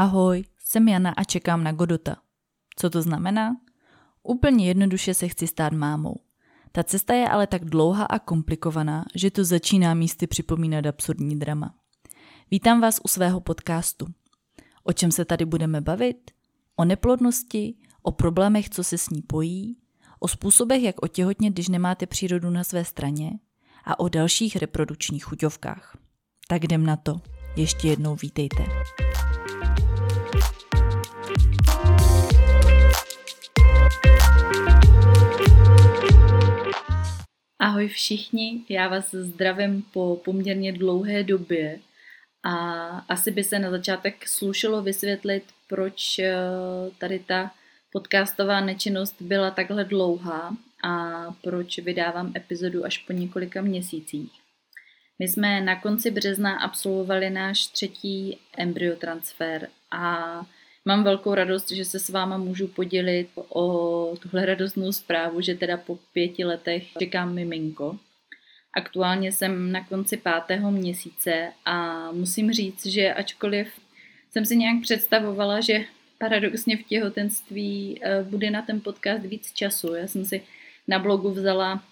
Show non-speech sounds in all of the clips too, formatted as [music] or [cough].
Ahoj, jsem Jana a čekám na Godota. Co to znamená? Úplně jednoduše se chci stát mámou. Ta cesta je ale tak dlouhá a komplikovaná, že to začíná místy připomínat absurdní drama. Vítám vás u svého podcastu. O čem se tady budeme bavit? O neplodnosti, o problémech, co se s ní pojí, o způsobech, jak otěhotnět, když nemáte přírodu na své straně a o dalších reprodukčních chuťovkách. Tak jdem na to. Ještě jednou vítejte. Ahoj všichni, já vás zdravím po poměrně dlouhé době a asi by se na začátek slušelo vysvětlit, proč eh, tady ta podcastová nečinnost byla takhle dlouhá a proč vydávám epizodu až po několika měsících. My jsme na konci března absolvovali náš třetí embryotransfer a mám velkou radost, že se s váma můžu podělit o tuhle radostnou zprávu, že teda po pěti letech čekám miminko. Aktuálně jsem na konci pátého měsíce a musím říct, že ačkoliv jsem si nějak představovala, že paradoxně v těhotenství eh, bude na ten podcast víc času. Já jsem si na blogu vzala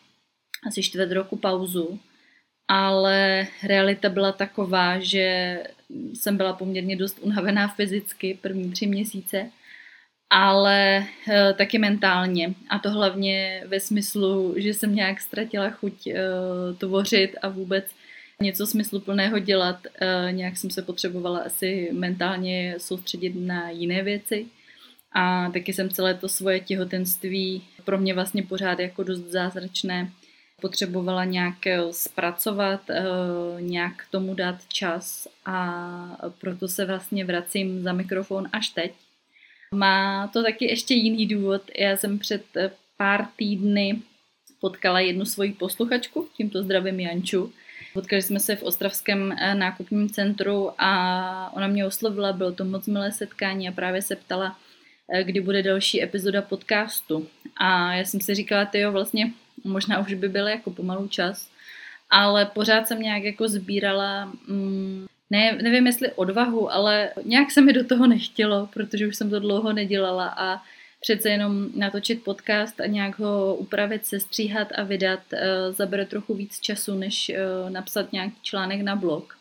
asi čtvrt roku pauzu, ale realita byla taková, že jsem byla poměrně dost unavená fyzicky první tři měsíce, ale e, taky mentálně. A to hlavně ve smyslu, že jsem nějak ztratila chuť e, tvořit a vůbec něco smysluplného dělat. E, nějak jsem se potřebovala asi mentálně soustředit na jiné věci. A taky jsem celé to svoje těhotenství pro mě vlastně pořád jako dost zázračné potřebovala nějak eh, zpracovat, eh, nějak tomu dát čas a proto se vlastně vracím za mikrofon až teď. Má to taky ještě jiný důvod. Já jsem před eh, pár týdny potkala jednu svoji posluchačku, tímto zdravím Janču. Potkali jsme se v Ostravském nákupním centru a ona mě oslovila, bylo to moc milé setkání a právě se ptala, kdy bude další epizoda podcastu. A já jsem si říkala, ty jo, vlastně možná už by byl jako pomalu čas, ale pořád jsem nějak jako sbírala, mm, ne, nevím jestli odvahu, ale nějak se mi do toho nechtělo, protože už jsem to dlouho nedělala a přece jenom natočit podcast a nějak ho upravit, sestříhat a vydat uh, zabere trochu víc času, než uh, napsat nějaký článek na blog.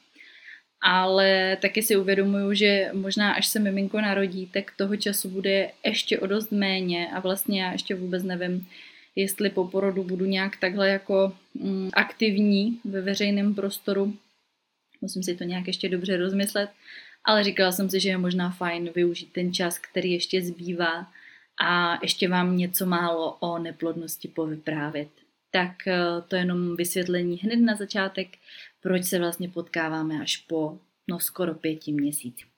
Ale taky si uvědomuju, že možná až se miminko narodí, tak toho času bude ještě o dost méně a vlastně já ještě vůbec nevím, jestli po porodu budu nějak takhle jako mm, aktivní ve veřejném prostoru. Musím si to nějak ještě dobře rozmyslet, ale říkala jsem si, že je možná fajn využít ten čas, který ještě zbývá a ještě vám něco málo o neplodnosti povyprávět. Tak eh, to je jenom vysvětlení hned na začátek, proč se vlastně potkáváme až po no skoro pěti měsících.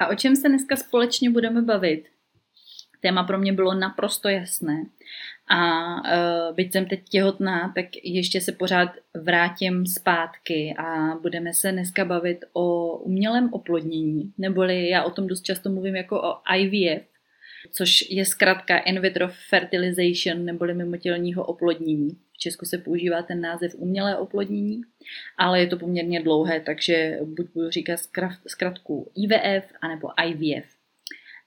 A o čem se dneska společně budeme bavit? Téma pro mě bylo naprosto jasné. A uh, byť jsem teď těhotná, tak ještě se pořád vrátím zpátky a budeme se dneska bavit o umělém oplodnění, neboli já o tom dost často mluvím jako o IVF, což je zkrátka in vitro fertilization neboli mimotělního oplodnění. Česku se používá ten název umělé oplodnění, ale je to poměrně dlouhé, takže buď budu říkat zkratku IVF anebo IVF.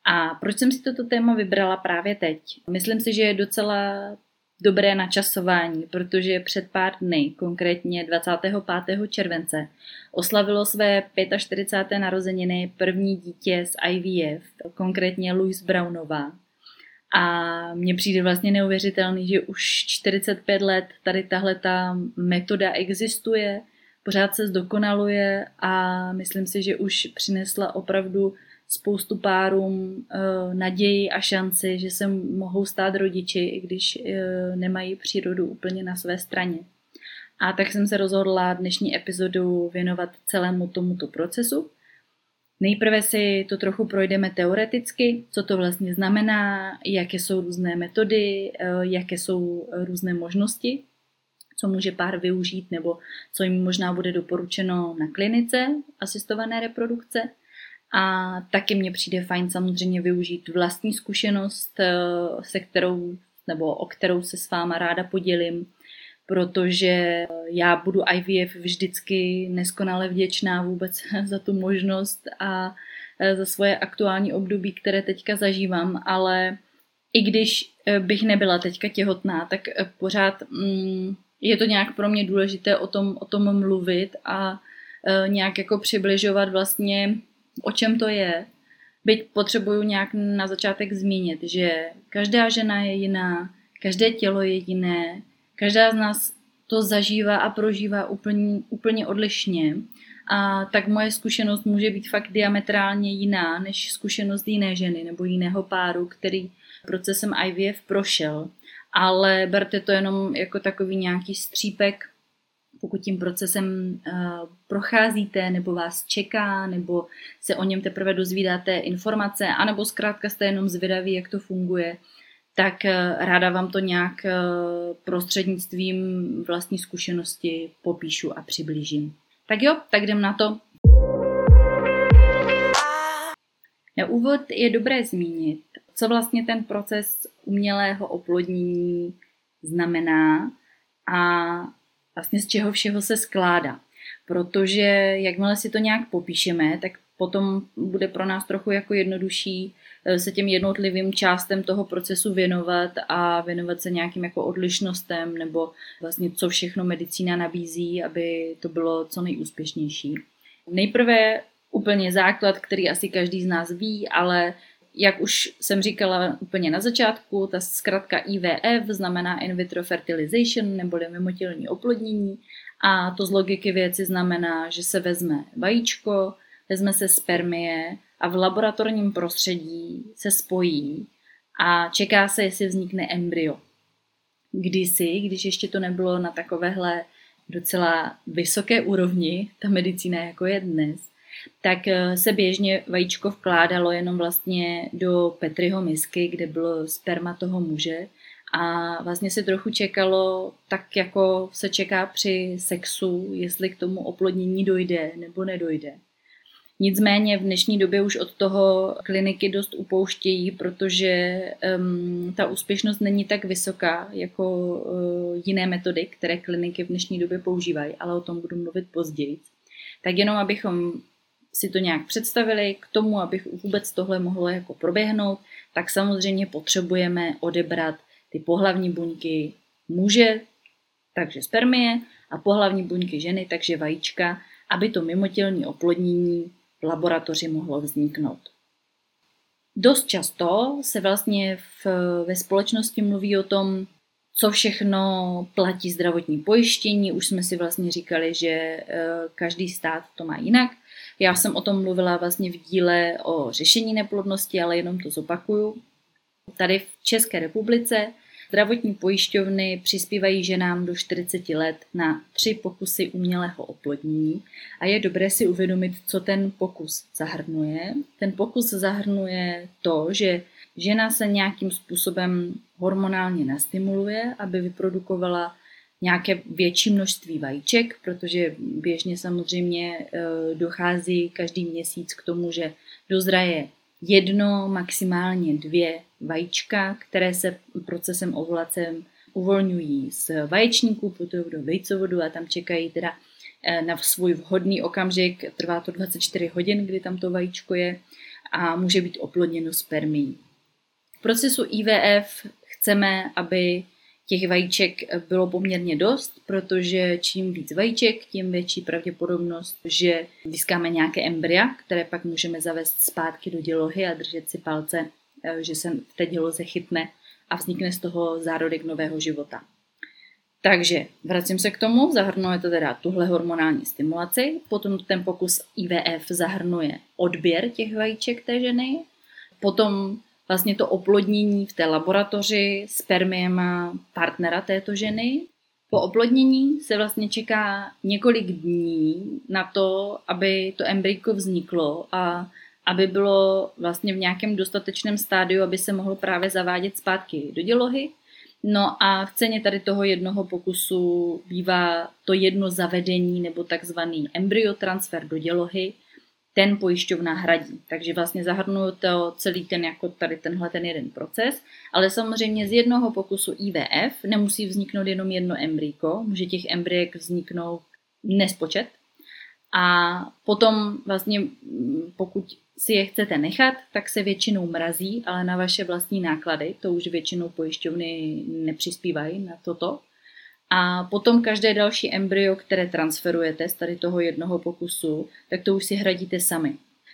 A proč jsem si toto téma vybrala právě teď? Myslím si, že je docela dobré načasování, protože před pár dny, konkrétně 25. července, oslavilo své 45. narozeniny první dítě z IVF, konkrétně Louise Brownová. A mně přijde vlastně neuvěřitelný, že už 45 let tady tahle ta metoda existuje, pořád se zdokonaluje a myslím si, že už přinesla opravdu spoustu párům e, naději a šanci, že se mohou stát rodiči, i když e, nemají přírodu úplně na své straně. A tak jsem se rozhodla dnešní epizodu věnovat celému tomuto procesu Nejprve si to trochu projdeme teoreticky, co to vlastně znamená, jaké jsou různé metody, eh, jaké jsou různé možnosti, co může pár využít nebo co jim možná bude doporučeno na klinice asistované reprodukce. A taky mně přijde fajn samozřejmě využít vlastní zkušenost, eh, se kterou nebo o kterou se s váma ráda podělím, protože já budu IVF vždycky neskonale vděčná vůbec [laughs] za tu možnost a za svoje aktuální období, které teďka zažívám, ale i když bych nebyla teďka těhotná, tak pořád mm, je to nějak pro mě důležité o tom, o tom mluvit a nějak jako přibližovat vlastně, o čem to je. Byť potřebuju nějak na začátek zmínit, že každá žena je jiná, každé tělo je jiné, každá z nás to zažívá a prožívá úplně, úplně odlišně. A tak moje zkušenost může být fakt diametrálně jiná než zkušenost jiné ženy nebo jiného páru, který procesem IVF prošel. Ale berte to jenom jako takový nějaký střípek, pokud tím procesem uh, procházíte, nebo vás čeká, nebo se o něm teprve dozvídáte informace, anebo zkrátka jste jenom zvědaví, jak to funguje, tak eh, ráda vám to nějak eh, prostřednictvím vlastní zkušenosti popíšu a přiblížím. Tak jo, tak jdem na to. Na úvod je dobré zmínit, co vlastně ten proces umělého oplodnění znamená a vlastně z čeho všeho se skládá. Protože jakmile si to nějak popíšeme, tak potom bude pro nás trochu jako jednodušší se těm jednotlivým částem toho procesu věnovat a věnovat se nějakým jako odlišnostem nebo vlastně co všechno medicína nabízí, aby to bylo co nejúspěšnější. Nejprve úplně základ, který asi každý z nás ví, ale jak už jsem říkala úplně na začátku, ta zkrátka IVF znamená in vitro fertilization neboli mimotělní oplodnění a to z logiky věci znamená, že se vezme vajíčko, vezme se spermie a v laboratorním prostředí se spojí a čeká se, jestli vznikne embryo. Kdysi, když ještě to nebylo na takovéhle docela vysoké úrovni, ta medicína jako je dnes, tak eh, se běžně vajíčko vkládalo jenom vlastně do Petriho misky, kde bylo sperma toho muže a vlastně se trochu čekalo tak, jako se čeká při sexu, jestli k tomu oplodnění dojde nebo nedojde. Nicméně v dnešní době už od toho kliniky dost upouštějí, protože um, ta úspěšnost není tak vysoká jako uh, jiné metody, které kliniky v dnešní době používají, ale o tom budu mluvit později. Tak jenom abychom si to nějak představili, k tomu, abych vůbec tohle mohlo jako proběhnout, tak samozřejmě potřebujeme odebrat ty pohlavní buňky muže, takže spermie, a pohlavní buňky ženy, takže vajíčka, aby to mimotělní oplodnění laboratoři mohlo vzniknout. Dost často se vlastně v, ve společnosti mluví o tom, co všechno platí zdravotní pojištění. Už jsme si vlastně říkali, že e, každý stát to má jinak. Já jsem o tom mluvila vlastně v díle o řešení neplodnosti, ale jenom to zopakuju. Tady v České republice Zdravotní pojišťovny přispívají ženám do 40 let na tři pokusy umělého oplodnění a je dobré si uvědomit, co ten pokus zahrnuje. Ten pokus zahrnuje to, že žena se nějakým způsobem hormonálně nastimuluje, aby vyprodukovala nějaké větší množství vajíček, protože běžně samozřejmě e, dochází každý měsíc k tomu, že dozraje jedno, maximálně dvě vajíčka, které se procesem ovulacem uvolňují z vaječníků, putují do vejcovodu a tam čekají teda eh, na svůj vhodný okamžik. Trvá to 24 hodin, kdy tam to vajíčko je a může být oplodněno spermií. V procesu IVF chceme, aby těch vajíček bylo poměrně dost, protože čím víc vajíček, tím větší pravděpodobnost, že získáme nějaké embrya, které pak můžeme zavést zpátky do dělohy a držet si palce, eh, že se v té děloze chytne a vznikne z toho zárodek nového života. Takže vracím se k tomu, zahrnuje to teda tuhle hormonální stimulaci, potom ten pokus IVF zahrnuje odběr těch vajíček té ženy, potom vlastně to oplodnění v té laboratoři spermiema partnera této ženy. Po oplodnění se vlastně čeká několik dní na to, aby to embryko vzniklo a aby bylo vlastně v nějakém dostatečném stádiu, aby se mohlo právě zavádět zpátky do dělohy. No a v ceně tady toho jednoho pokusu bývá to jedno zavedení nebo takzvaný embryotransfer do dělohy, ten pojišťovna hradí. Takže vlastně zahrnuju to celý ten jako tady tenhle ten jeden proces, ale samozřejmě z jednoho pokusu IVF nemusí vzniknout jenom jedno embryko, může těch embryek vzniknout nespočet. A potom vlastně pokud si je chcete nechat, tak se většinou mrazí, ale na vaše vlastní náklady, to už většinou pojišťovny nepřispívají na toto. A potom každé další embryo, které transferujete z tady toho jednoho pokusu, tak to už si hradíte sami.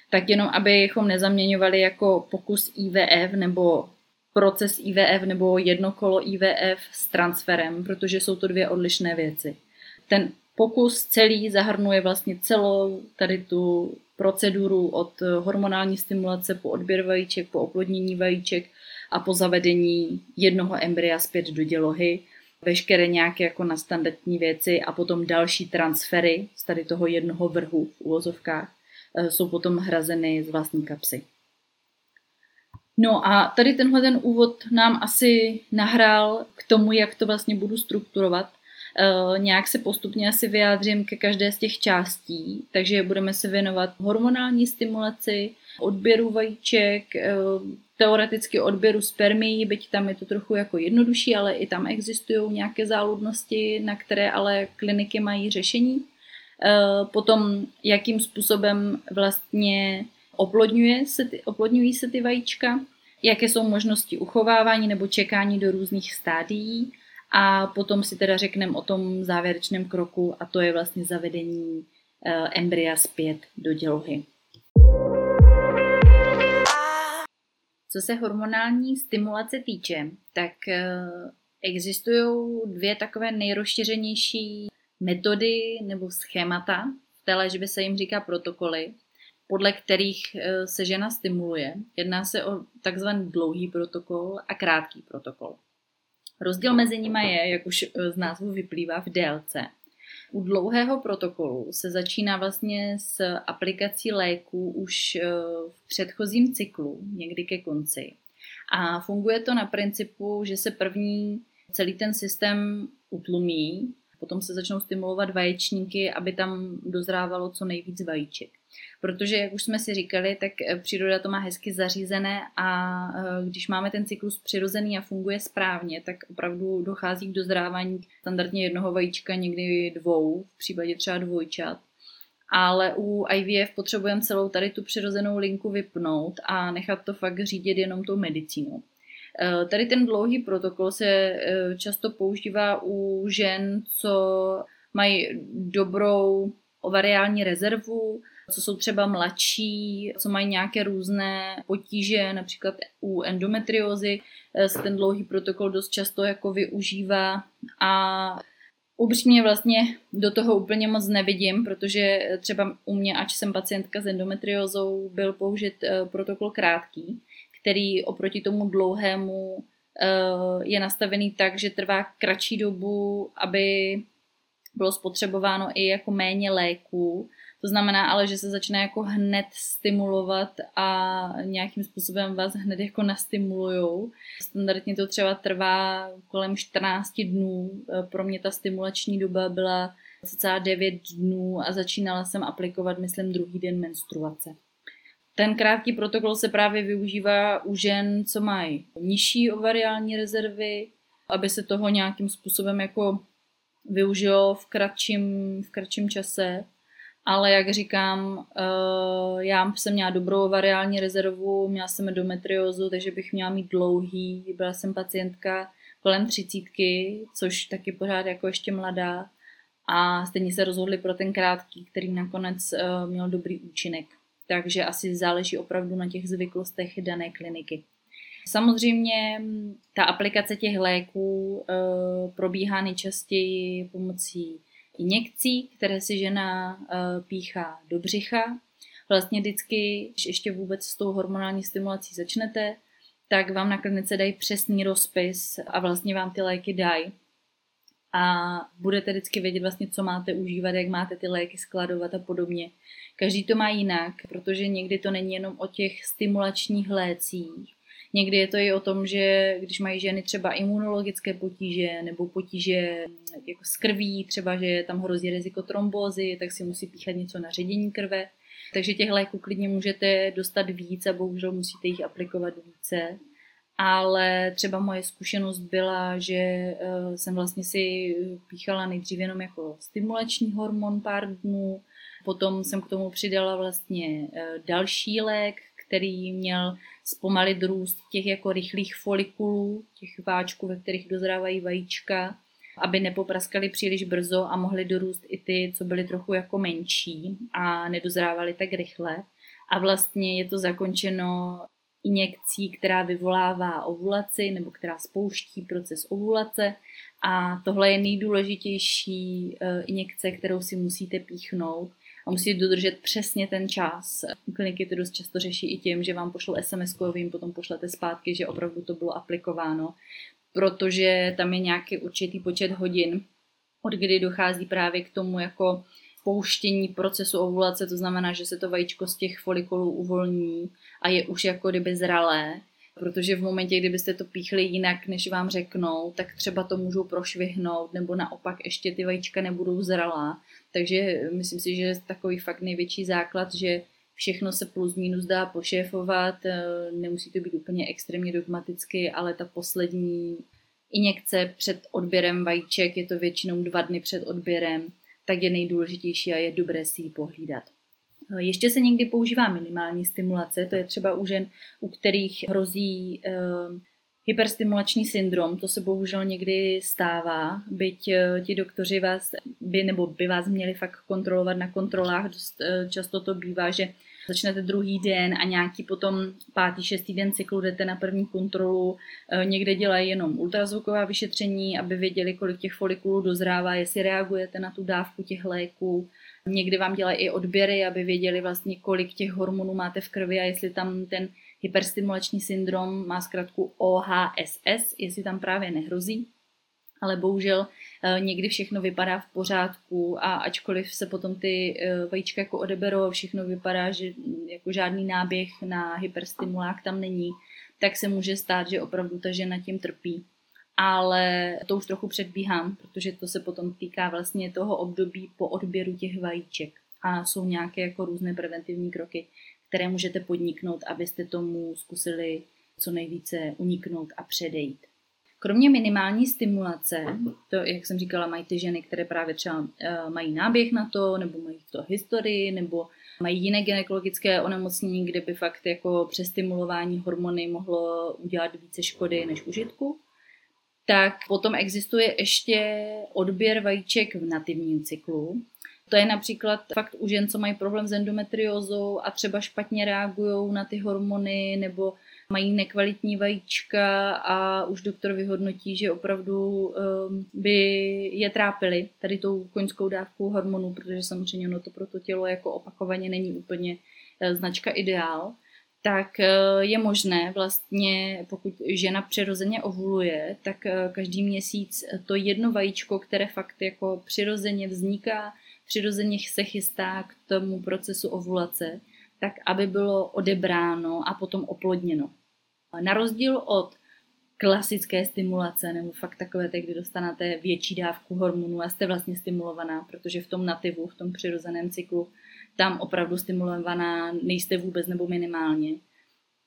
Tak jenom, abychom nezaměňovali jako pokus IVF nebo proces IVF nebo jedno kolo IVF s transferem, protože jsou to dvě odlišné věci. Ten pokus celý zahrnuje vlastně celou tady tu proceduru od hormonální stimulace po odběr vajíček, po oplodnění vajíček a po zavedení jednoho embrya zpět do dělohy veškeré nějaké jako na standardní věci a potom další transfery z tady toho jednoho vrhu v úvozovkách eh, jsou potom hrazeny z vlastní kapsy. No a tady tenhle ten úvod nám asi nahrál k tomu, jak to vlastně budu strukturovat. E, nějak se postupně asi vyjádřím ke každé z těch částí, takže budeme se věnovat hormonální stimulaci, odběru vajíček, e, teoreticky odběru spermií, byť tam je to trochu jako jednodušší, ale i tam existují nějaké záludnosti, na které ale kliniky mají řešení. Eh, potom, jakým způsobem vlastně oplodňuje se ty, oplodňují se ty vajíčka, jaké jsou možnosti uchovávání nebo čekání do různých stádií a potom si teda řekneme o tom závěrečném kroku a to je vlastně zavedení eh, embrya zpět do dělohy. Co se hormonální stimulace týče, tak eh, existují dvě takové nejrozšířenější metody nebo schémata. V té léčbě se jim říká protokoly, podle kterých eh, se žena stimuluje. Jedná se o takzvaný dlouhý protokol a krátký protokol. Rozdíl mezi nimi je, jak už eh, z názvu vyplývá, v délce. U dlouhého protokolu se začíná vlastně s aplikací léků už eh, v předchozím cyklu, někdy ke konci. A funguje to na principu, že se první celý ten systém utlumí, potom se začnou stimulovat vaječníky, aby tam dozrávalo co nejvíc vajíček. Protože, jak už jsme si říkali, tak eh, příroda to má hezky zařízené a eh, když máme ten cyklus přirozený a funguje správně, tak opravdu dochází k dozrávání standardně jednoho vajíčka, někdy dvou, v případě třeba dvojčat. Ale u IVF potřebujeme celou tady tu přirozenou linku vypnout a nechat to fakt řídit jenom tou medicínou. Eh, tady ten dlouhý protokol se často používá u žen, co mají dobrou ovariální rezervu, co jsou třeba mladší, co mají nějaké různé potíže, například u endometriózy. Eh, se ten dlouhý protokol dost často jako využívá. A Upřímně vlastně do toho úplně moc nevidím, protože třeba u mě, ač jsem pacientka s endometriózou, byl použit eh, protokol krátký, který oproti tomu dlouhému eh, je nastavený tak, že trvá kratší dobu, aby bylo spotřebováno i jako méně léků to znamená ale, že se začne jako hned stimulovat a nějakým způsobem vás hned jako nastimulujou. Standardně to třeba trvá kolem 14 dnů. Pro mě ta stimulační doba byla cca 9 dnů a začínala jsem aplikovat, myslím, druhý den menstruace. Ten krátký protokol se právě využívá u žen, co mají nižší ovariální rezervy, aby se toho nějakým způsobem jako využilo v kratším, v kratším čase ale jak říkám, uh, já jsem měla dobrou variální rezervu, měla jsem endometriózu, takže bych měla mít dlouhý, byla jsem pacientka kolem třicítky, což taky pořád jako ještě mladá a stejně se rozhodli pro ten krátký, který nakonec uh, měl dobrý účinek. Takže asi záleží opravdu na těch zvyklostech dané kliniky. Samozřejmě ta aplikace těch léků uh, probíhá nejčastěji pomocí injekcí, které si žena eh, píchá do břicha. Vlastně vždycky, když ještě vůbec s tou hormonální stimulací začnete, tak vám na klinice dají přesný rozpis a vlastně vám ty léky dají. A budete vždycky vědět vlastně, co máte užívat, jak máte ty léky skladovat a podobně. Každý to má jinak, protože někdy to není jenom o těch stimulačních lécích, Někdy je to i o tom, že když mají ženy třeba imunologické potíže nebo potíže jako s krví, třeba že tam hrozí riziko trombózy, tak si musí píchat něco na ředění krve. Takže těch léků klidně můžete dostat víc a bohužel musíte jich aplikovat více. Ale třeba moje zkušenost byla, že eh, jsem vlastně si píchala nejdřív jenom jako stimulační hormon pár dnů, potom jsem k tomu přidala vlastně eh, další lék, který měl zpomalit růst těch jako rychlých folikulů, těch váčků, ve kterých dozrávají vajíčka, aby nepopraskali příliš brzo a mohly dorůst i ty, co byly trochu jako menší a nedozrávaly tak rychle. A vlastně je to zakončeno injekcí, která vyvolává ovulaci nebo která spouští proces ovulace. A tohle je nejdůležitější eh, injekce, kterou si musíte píchnout a musíte dodržet přesně ten čas. Kliniky to dost často řeší i tím, že vám pošlou SMS, vy jim potom pošlete zpátky, že opravdu to bylo aplikováno, protože tam je nějaký určitý počet hodin, od kdy dochází právě k tomu jako pouštění procesu ovulace, to znamená, že se to vajíčko z těch folikulů uvolní a je už jako kdyby zralé, protože v momentě, kdybyste to píchli jinak, než vám řeknou, tak třeba to můžou prošvihnout, nebo naopak ještě ty vajíčka nebudou zralá. Takže myslím si, že je takový fakt největší základ, že všechno se plus minus dá pošéfovat, eh, nemusí to být úplně extrémně dogmaticky, ale ta poslední injekce před odběrem vajíček, je to většinou dva dny před odběrem, tak je nejdůležitější a je dobré si ji pohlídat. Eh, ještě se někdy používá minimální stimulace, to je třeba u žen, u kterých hrozí eh, hyperstimulační syndrom, to se bohužel někdy stává, byť eh, ti doktoři vás by nebo by vás měli fakt kontrolovat na kontrolách, dost často to bývá, že začnete druhý den a nějaký potom pátý, šestý den cyklu jdete na první kontrolu, někde dělají jenom ultrazvuková vyšetření, aby věděli, kolik těch folikulů dozrává, jestli reagujete na tu dávku těch léků, Někdy vám dělají i odběry, aby věděli vlastně, kolik těch hormonů máte v krvi a jestli tam ten hyperstimulační syndrom má zkrátku OHSS, jestli tam právě nehrozí. Ale bohužel eh, někdy všechno vypadá v pořádku a ačkoliv se potom ty eh, vajíčka jako odeberou, všechno vypadá, že jako žádný náběh na hyperstimulák tam není, tak se může stát, že opravdu ta žena tím trpí ale to už trochu předbíhám, protože to se potom týká vlastně toho období po odběru těch vajíček a jsou nějaké jako různé preventivní kroky, které můžete podniknout, abyste tomu zkusili co nejvíce uniknout a předejít. Kromě minimální stimulace, to, jak jsem říkala, mají ty ženy, které právě třeba uh, mají náběh na to, nebo mají to historii, nebo mají jiné gynekologické onemocnění, kde by fakt jako přestimulování hormony mohlo udělat více škody než užitku tak potom existuje ještě odběr vajíček v nativním cyklu. To je například fakt u žen, co mají problém s endometriózou a třeba špatně reagují na ty hormony nebo mají nekvalitní vajíčka a už doktor vyhodnotí, že opravdu um, by je trápily tady tou koňskou dávkou hormonů, protože samozřejmě ono to pro to tělo jako opakovaně není úplně uh, značka ideál tak eh, je možné vlastně, pokud žena přirozeně ovuluje, tak eh, každý měsíc to jedno vajíčko, které fakt jako přirozeně vzniká, přirozeně se chystá k tomu procesu ovulace, tak aby bylo odebráno a potom oplodněno. Na rozdíl od klasické stimulace, nebo fakt takové, kdy dostanete větší dávku hormonů a jste vlastně stimulovaná, protože v tom nativu, v tom přirozeném cyklu tam opravdu stimulovaná nejste vůbec nebo minimálně,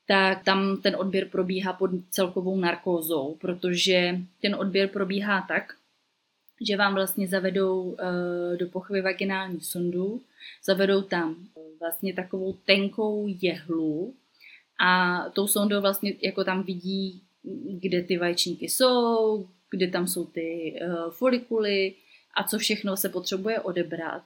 tak tam ten odběr probíhá pod celkovou narkózou, protože ten odběr probíhá tak, že vám vlastně zavedou uh, do pochvy vaginální sondu, zavedou tam vlastně takovou tenkou jehlu a tou sondou vlastně jako tam vidí, kde ty vaječníky jsou, kde tam jsou ty uh, folikuly a co všechno se potřebuje odebrat.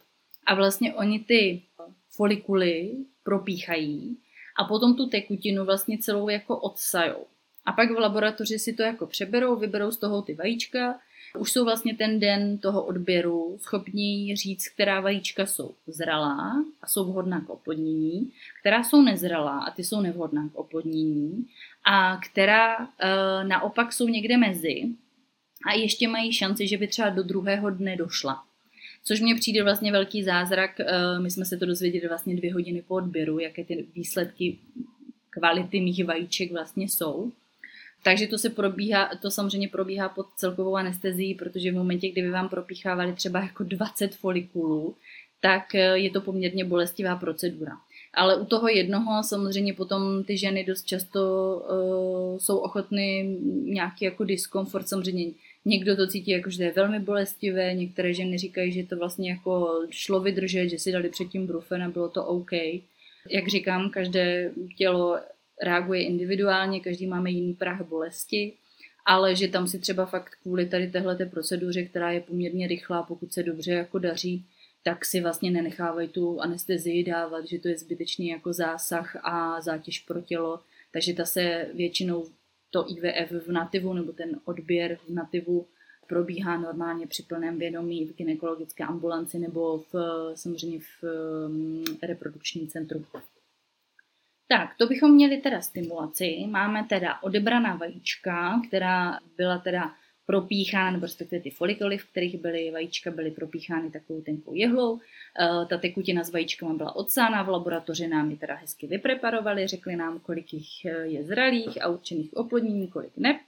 A vlastně oni ty folikuly propíchají a potom tu tekutinu vlastně celou jako odsajou. A pak v laboratoři si to jako přeberou, vyberou z toho ty vajíčka, už jsou vlastně ten den toho odběru schopni říct, která vajíčka jsou zralá a jsou vhodná k oplodnění, která jsou nezralá a ty jsou nevhodná k oplodnění a která e, naopak jsou někde mezi a ještě mají šanci, že by třeba do druhého dne došla. Což mně přijde vlastně velký zázrak. Eh, my jsme se to dozvěděli vlastně dvě hodiny po odběru, jaké ty výsledky kvality mých vajíček vlastně jsou. Takže to se probíhá, to samozřejmě probíhá pod celkovou anestezií, protože v momentě, kdy by vám propíchávali třeba jako 20 folikulů, tak eh, je to poměrně bolestivá procedura. Ale u toho jednoho samozřejmě potom ty ženy dost často uh, jsou ochotny nějaký jako diskomfort, samozřejmě někdo to cítí jako, že je velmi bolestivé, některé ženy říkají, že to vlastně jako šlo vydržet, že si dali předtím brufen a bylo to OK. Jak říkám, každé tělo reaguje individuálně, každý máme jiný prah bolesti, ale že tam si třeba fakt kvůli tady téhle proceduře, která je poměrně rychlá, pokud se dobře jako daří, tak si vlastně nenechávají tu anestezii dávat, že to je zbytečný jako zásah a zátěž pro tělo, takže ta se většinou to IVF v nativu nebo ten odběr v nativu probíhá normálně při plném vědomí v gynekologické ambulanci nebo v, samozřejmě v mm, reprodukčním centru. Tak, to bychom měli teda stimulaci. Máme teda odebraná vajíčka, která byla teda propíchána, nebo respektive ty folikoly, v kterých byly vajíčka, byly propíchány takovou tenkou jehlou. Eh, ta tekutina s vajíčkama byla odsána, v laboratoři nám ji teda hezky vypreparovali, řekli nám, kolik jich eh, je zralých a určených oplodnění, kolik ne.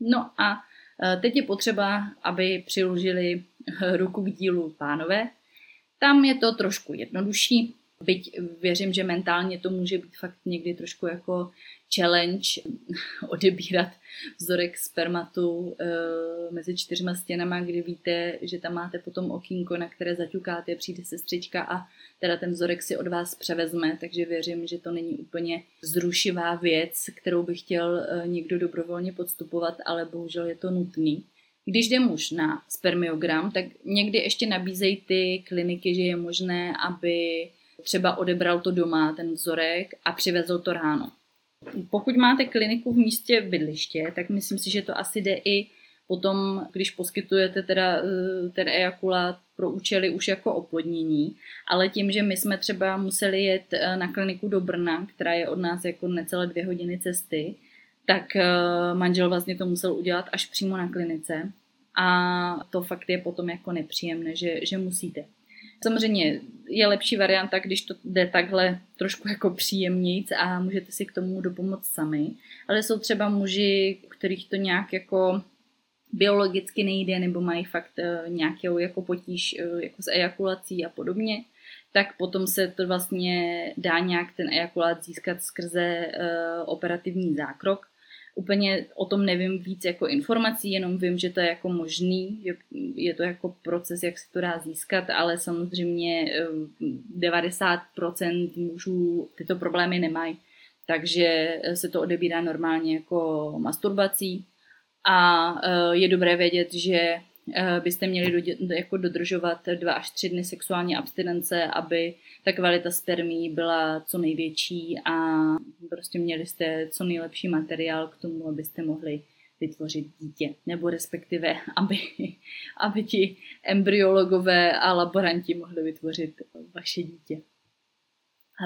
No a eh, teď je potřeba, aby přiložili ruku k dílu pánové. Tam je to trošku jednodušší, Byť věřím, že mentálně to může být fakt někdy trošku jako challenge [laughs] odebírat vzorek spermatu e, mezi čtyřma stěnama, kdy víte, že tam máte potom okýnko, na které zaťukáte, přijde sestřička a teda ten vzorek si od vás převezme, takže věřím, že to není úplně zrušivá věc, kterou by chtěl e, někdo dobrovolně podstupovat, ale bohužel je to nutný. Když jde muž na spermiogram, tak někdy ještě nabízejí ty kliniky, že je možné, aby třeba odebral to doma, ten vzorek, a přivezl to ráno. Pokud máte kliniku v místě bydliště, tak myslím si, že to asi jde i potom, když poskytujete teda eh, ten ejakulát pro účely už jako oplodnění, ale tím, že my jsme třeba museli jet eh, na kliniku do Brna, která je od nás jako necelé dvě hodiny cesty, tak eh, manžel vlastně to musel udělat až přímo na klinice a to fakt je potom jako nepříjemné, že, že musíte. Samozřejmě je lepší varianta, když to jde takhle trošku jako příjemnějc a můžete si k tomu dopomoct sami. Ale jsou třeba muži, kterých to nějak jako biologicky nejde nebo mají fakt eh, nějakou jako potíž eh, jako s ejakulací a podobně, tak potom se to vlastně dá nějak ten ejakulát získat skrze uh, operativní zákrok. Úplně o tom nevím víc jako informací, jenom vím, že to je jako možný, že je to jako proces, jak se to dá získat, ale samozřejmě 90% eh, mužů tyto problémy nemají, takže se to odebírá normálně jako masturbací a eh, je dobré vědět, že Eh, byste měli do, jako dodržovat dva až tři dny sexuální abstinence, aby ta kvalita spermí byla co největší a prostě měli jste co nejlepší materiál k tomu, abyste mohli vytvořit dítě, nebo respektive, [laughs] aby, aby ti embryologové a laboranti mohli vytvořit vaše dítě.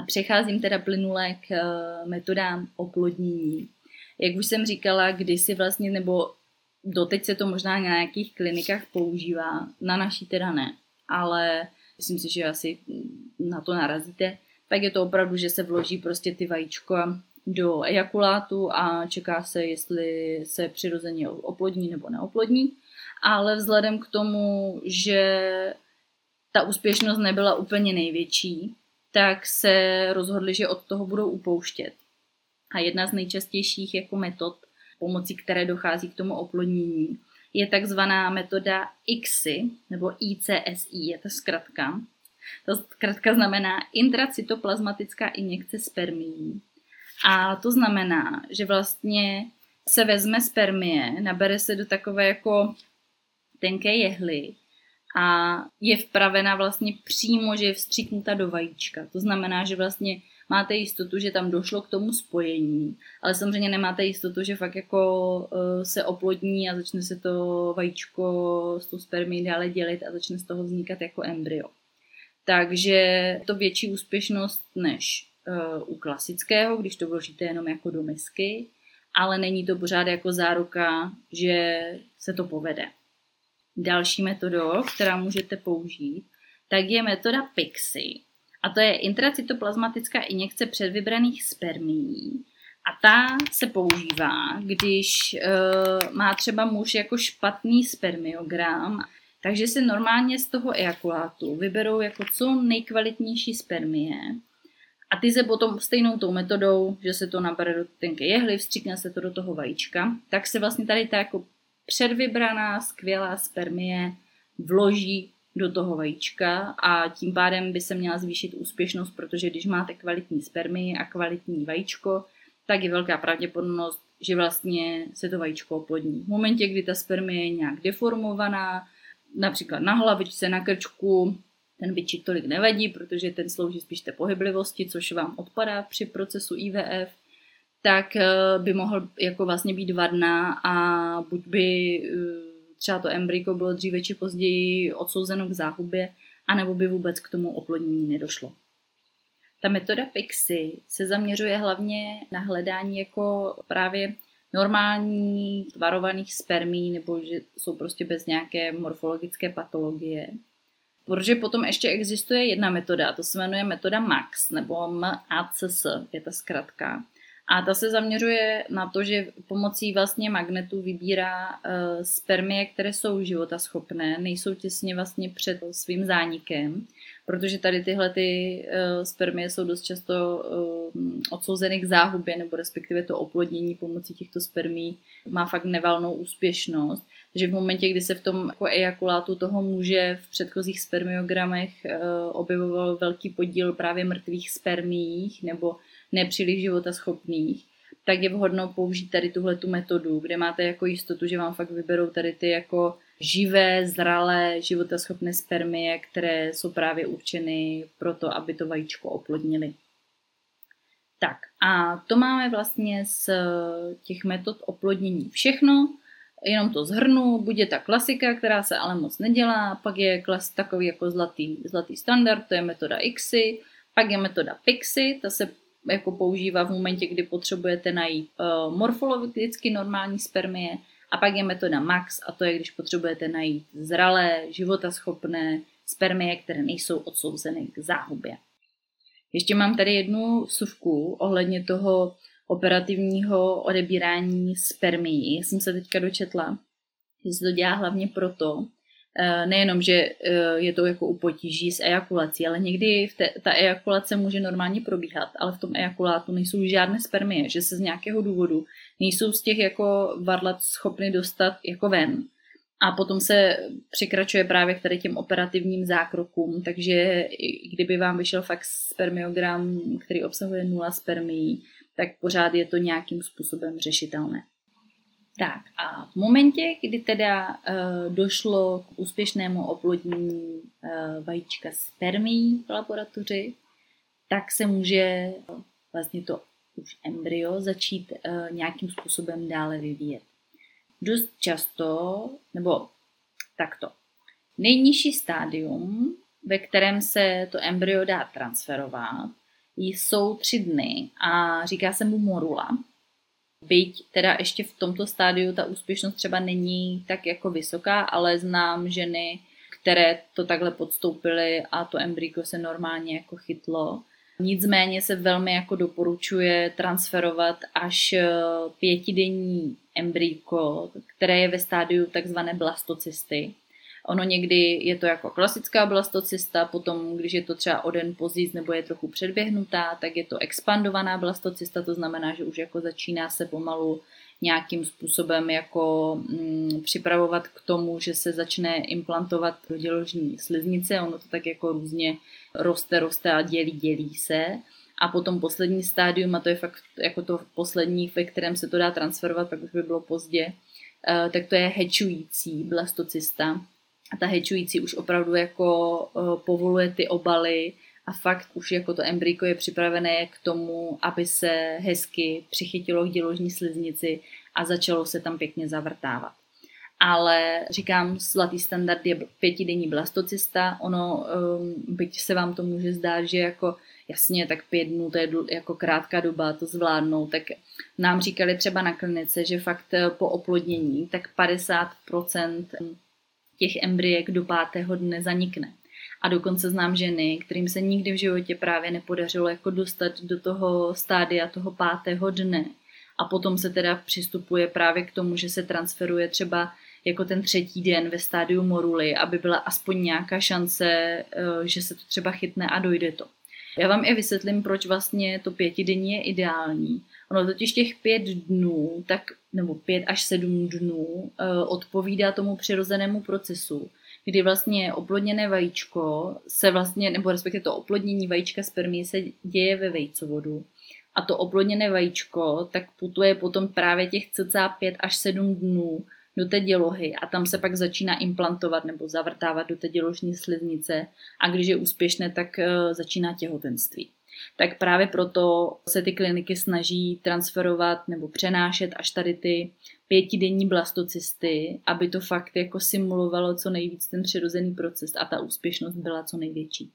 A přecházím teda plynule k eh, metodám oplodnění. Jak už jsem říkala, kdysi vlastně, nebo doteď se to možná na nějakých klinikách používá, na naší teda ne, ale myslím si, že asi na to narazíte, tak je to opravdu, že se vloží prostě ty vajíčka do ejakulátu a čeká se, jestli se přirozeně oplodní nebo neoplodní. Ale vzhledem k tomu, že ta úspěšnost nebyla úplně největší, tak se rozhodli, že od toho budou upouštět. A jedna z nejčastějších jako metod pomocí které dochází k tomu oplodnění, je takzvaná metoda ICSI, nebo ICSI, je to zkratka. To zkratka znamená intracytoplazmatická injekce spermií. A to znamená, že vlastně se vezme spermie, nabere se do takové jako tenké jehly a je vpravena vlastně přímo, že je vstříknuta do vajíčka. To znamená, že vlastně máte jistotu, že tam došlo k tomu spojení, ale samozřejmě nemáte jistotu, že fakt jako uh, se oplodní a začne se to vajíčko s tou spermí dále dělit a začne z toho vznikat jako embryo. Takže to větší úspěšnost než uh, u klasického, když to vložíte jenom jako do misky, ale není to pořád jako záruka, že se to povede. Další metodou, která můžete použít, tak je metoda PIXI, a to je intracytoplazmatická injekce předvybraných spermií. A ta se používá, když uh, má třeba muž jako špatný spermiogram, Takže si normálně z toho ejakulátu vyberou jako co nejkvalitnější spermie a ty se potom stejnou tou metodou, že se to nabere do tenké jehly, vstříkne se to do toho vajíčka, tak se vlastně tady ta jako předvybraná skvělá spermie vloží do toho vajíčka a tím pádem by se měla zvýšit úspěšnost, protože když máte kvalitní spermii a kvalitní vajíčko, tak je velká pravděpodobnost, že vlastně se to vajíčko oplodní. V momentě, kdy ta spermie je nějak deformovaná, například na hlavičce, na krčku, ten bičík tolik nevadí, protože ten slouží spíš té pohyblivosti, což vám odpadá při procesu IVF, tak eh, by mohl jako vlastně být vadná a buď by eh, třeba to embryko bylo dříve či později odsouzeno k záhubě, anebo by vůbec k tomu oplodnění nedošlo. Ta metoda PIXI se zaměřuje hlavně na hledání jako právě normální tvarovaných spermí, nebo že jsou prostě bez nějaké morfologické patologie. Protože potom ještě existuje jedna metoda, to se jmenuje metoda MAX, nebo MACS, je ta zkratka. A ta se zaměřuje na to, že pomocí vlastně magnetu vybírá uh, spermie, které jsou životaschopné, nejsou těsně vlastně před svým zánikem, protože tady tyhle ty uh, spermie jsou dost často uh, odsouzeny k záhubě, nebo respektive to oplodnění pomocí těchto spermí má fakt nevalnou úspěšnost. Takže v momentě, kdy se v tom jako ejakulátu toho muže v předchozích spermiogramech objevoval velký podíl právě mrtvých spermích nebo nepříliš životaschopných, tak je vhodno použít tady tuhle tu metodu, kde máte jako jistotu, že vám fakt vyberou tady ty jako živé, zralé, životaschopné spermie, které jsou právě určeny pro to, aby to vajíčko oplodnili. Tak a to máme vlastně z těch metod oplodnění všechno. Jenom to zhrnu, buď je ta klasika, která se ale moc nedělá, pak je klas, takový jako zlatý, zlatý standard, to je metoda ICSI, pak je metoda PIXI, ta se jako používá v momentě, kdy potřebujete najít uh, morfologicky normální spermie a pak je metoda MAX a to je, když potřebujete najít zralé, životaschopné spermie, které nejsou odsouzeny k záhubě. Ještě mám tady jednu vsuvku ohledně toho operativního odebírání spermií. Já jsem se teďka dočetla, že se to dělá hlavně proto, Eh, nejenom, že eh, je to jako u potíží s ejakulací, ale někdy te, ta ejakulace může normálně probíhat, ale v tom ejakulátu nejsou žádné spermie, že se z nějakého důvodu nejsou z těch jako varlat schopny dostat jako ven. A potom se překračuje právě k tady těm operativním zákrokům, takže kdyby vám vyšel fakt spermiogram, který obsahuje nula spermií, tak pořád je to nějakým způsobem řešitelné. Tak a v momentě, kdy teda uh, došlo k úspěšnému oplodnění uh, vajíčka spermí v laboratoři, tak se může vlastně to už embryo začít uh, nějakým způsobem dále vyvíjet. Dost často, nebo takto, nejnižší stádium, ve kterém se to embryo dá transferovat, jsou tři dny a říká se mu morula. Byť teda ještě v tomto stádiu ta úspěšnost třeba není tak jako vysoká, ale znám ženy, které to takhle podstoupily a to embryko se normálně jako chytlo. Nicméně se velmi jako doporučuje transferovat až eh, pětidenní embryko, které je ve stádiu takzvané blastocysty. Ono někdy je to jako klasická blastocysta, potom když je to třeba o den později nebo je trochu předběhnutá, tak je to expandovaná blastocysta, to znamená, že už jako začíná se pomalu nějakým způsobem jako mm, připravovat k tomu, že se začne implantovat do děložní sliznice, ono to tak jako různě roste, roste a dělí, dělí se. A potom poslední stádium, a to je fakt jako to poslední, ve kterém se to dá transferovat, pak už by bylo pozdě, eh, tak to je hečující blastocysta, a ta hečující už opravdu jako uh, povoluje ty obaly a fakt už jako to embryko je připravené k tomu, aby se hezky přichytilo k děložní sliznici a začalo se tam pěkně zavrtávat. Ale říkám, zlatý standard je pětidenní blastocista, ono, um, byť se vám to může zdát, že jako jasně, tak pět dnů, to je jako krátká doba, to zvládnou, tak nám říkali třeba na klinice, že fakt eh, po oplodnění, tak 50% těch embryek do pátého dne zanikne. A dokonce znám ženy, kterým se nikdy v životě právě nepodařilo jako dostat do toho stádia toho pátého dne. A potom se teda přistupuje právě k tomu, že se transferuje třeba jako ten třetí den ve stádiu moruly, aby byla aspoň nějaká šance, eh, že se to třeba chytne a dojde to. Já vám i vysvětlím, proč vlastně to pětidenní je ideální. Ono totiž těch pět dnů, tak, nebo pět až sedm dnů eh, odpovídá tomu přirozenému procesu, kdy vlastně oplodněné vajíčko se vlastně, nebo respektive to oplodnění vajíčka spermie se děje ve vejcovodu. A to oplodněné vajíčko tak putuje potom právě těch cca 5 až 7 dnů do té dělohy a tam se pak začíná implantovat nebo zavrtávat do té děložní sliznice a když je úspěšné, tak eh, začíná těhotenství. Tak právě proto se ty kliniky snaží transferovat nebo přenášet až tady ty pětidenní blastocysty, aby to fakt jako simulovalo co nejvíc ten přirozený proces a ta úspěšnost byla co největší.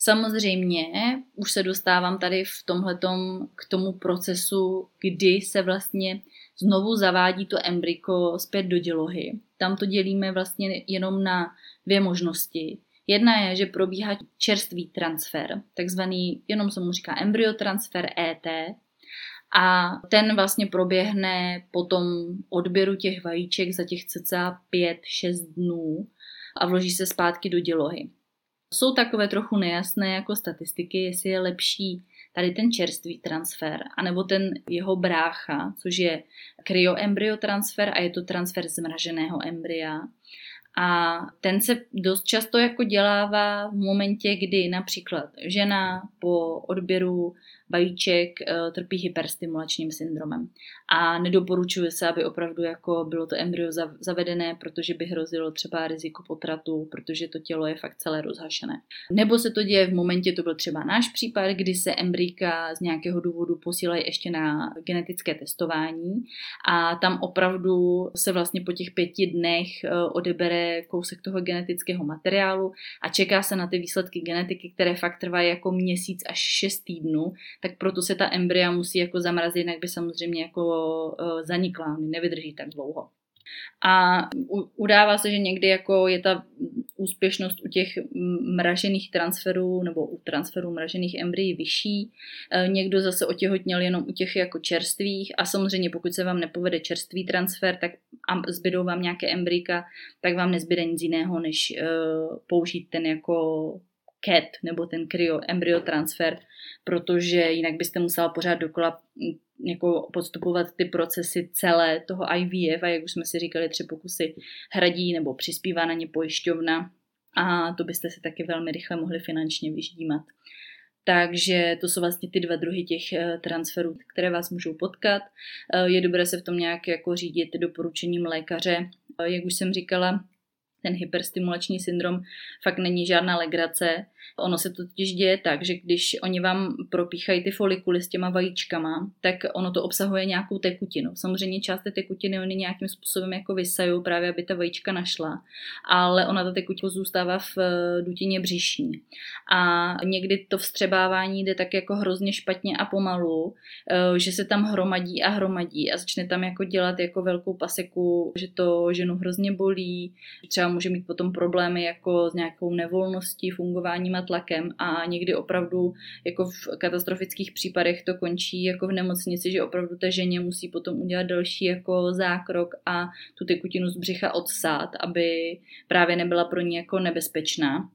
Samozřejmě už se dostávám tady v tomhletom k tomu procesu, kdy se vlastně znovu zavádí to embryko zpět do dělohy. Tam to dělíme vlastně jenom na dvě možnosti. Jedna je, že probíhá čerstvý transfer, takzvaný, jenom se mu říká embryotransfer ET, a ten vlastně proběhne po tom odběru těch vajíček za těch cca 5-6 dnů a vloží se zpátky do dělohy. Jsou takové trochu nejasné jako statistiky, jestli je lepší tady ten čerstvý transfer, anebo ten jeho brácha, což je kryoembryotransfer a je to transfer zmraženého embrya. A ten se dost často jako dělává v momentě, kdy například žena po odběru vajíček uh, trpí hyperstimulačním syndromem. A nedoporučuje se, aby opravdu jako bylo to embryo zavedené, protože by hrozilo třeba riziko potratu, protože to tělo je fakt celé rozhašené. Nebo se to děje v momentě, to byl třeba náš případ, kdy se embryka z nějakého důvodu posílají ještě na genetické testování a tam opravdu se vlastně po těch pěti dnech uh, odebere kousek toho genetického materiálu a čeká se na ty výsledky genetiky, které fakt trvají jako měsíc až šest týdnů, tak proto se ta embrya musí jako zamrazit, jinak by samozřejmě jako uh, zanikla, nevydrží tak dlouho. A udává se, že někdy jako je ta úspěšnost u těch mražených transferů nebo u transferů mražených embryí vyšší. E, někdo zase otěhotněl jenom u těch jako čerstvých a samozřejmě pokud se vám nepovede čerstvý transfer, tak zbydou vám nějaké embryka, tak vám nezbyde nic jiného, než uh, použít ten jako CAT nebo ten kryo embryo transfer, protože jinak byste musela pořád dokola jako podstupovat ty procesy celé toho IVF a jak už jsme si říkali, tři pokusy hradí nebo přispívá na ně pojišťovna a to byste si taky velmi rychle mohli finančně vyždímat. Takže to jsou vlastně ty dva druhy těch eh, transferů, které vás můžou potkat. Eh, je dobré se v tom nějak jako řídit doporučením lékaře. Eh, jak už jsem říkala, ten hyperstimulační syndrom fakt není žádná legrace. Ono se to totiž děje tak, že když oni vám propíchají ty folikuly s těma vajíčkama, tak ono to obsahuje nějakou tekutinu. Samozřejmě část té tekutiny oni nějakým způsobem jako vysají právě, aby ta vajíčka našla, ale ona ta tekutina zůstává v eh, dutině břišní. A někdy to vstřebávání jde tak jako hrozně špatně a pomalu, eh, že se tam hromadí a hromadí a začne tam jako dělat jako velkou paseku, že to ženu hrozně bolí, třeba může mít potom problémy jako s nějakou nevolností, fungováním tlakem a někdy opravdu jako v katastrofických případech to končí jako v nemocnici, že opravdu té ženě musí potom udělat další jako zákrok a tu tekutinu z břicha odsát, aby právě nebyla pro ní jako nebezpečná.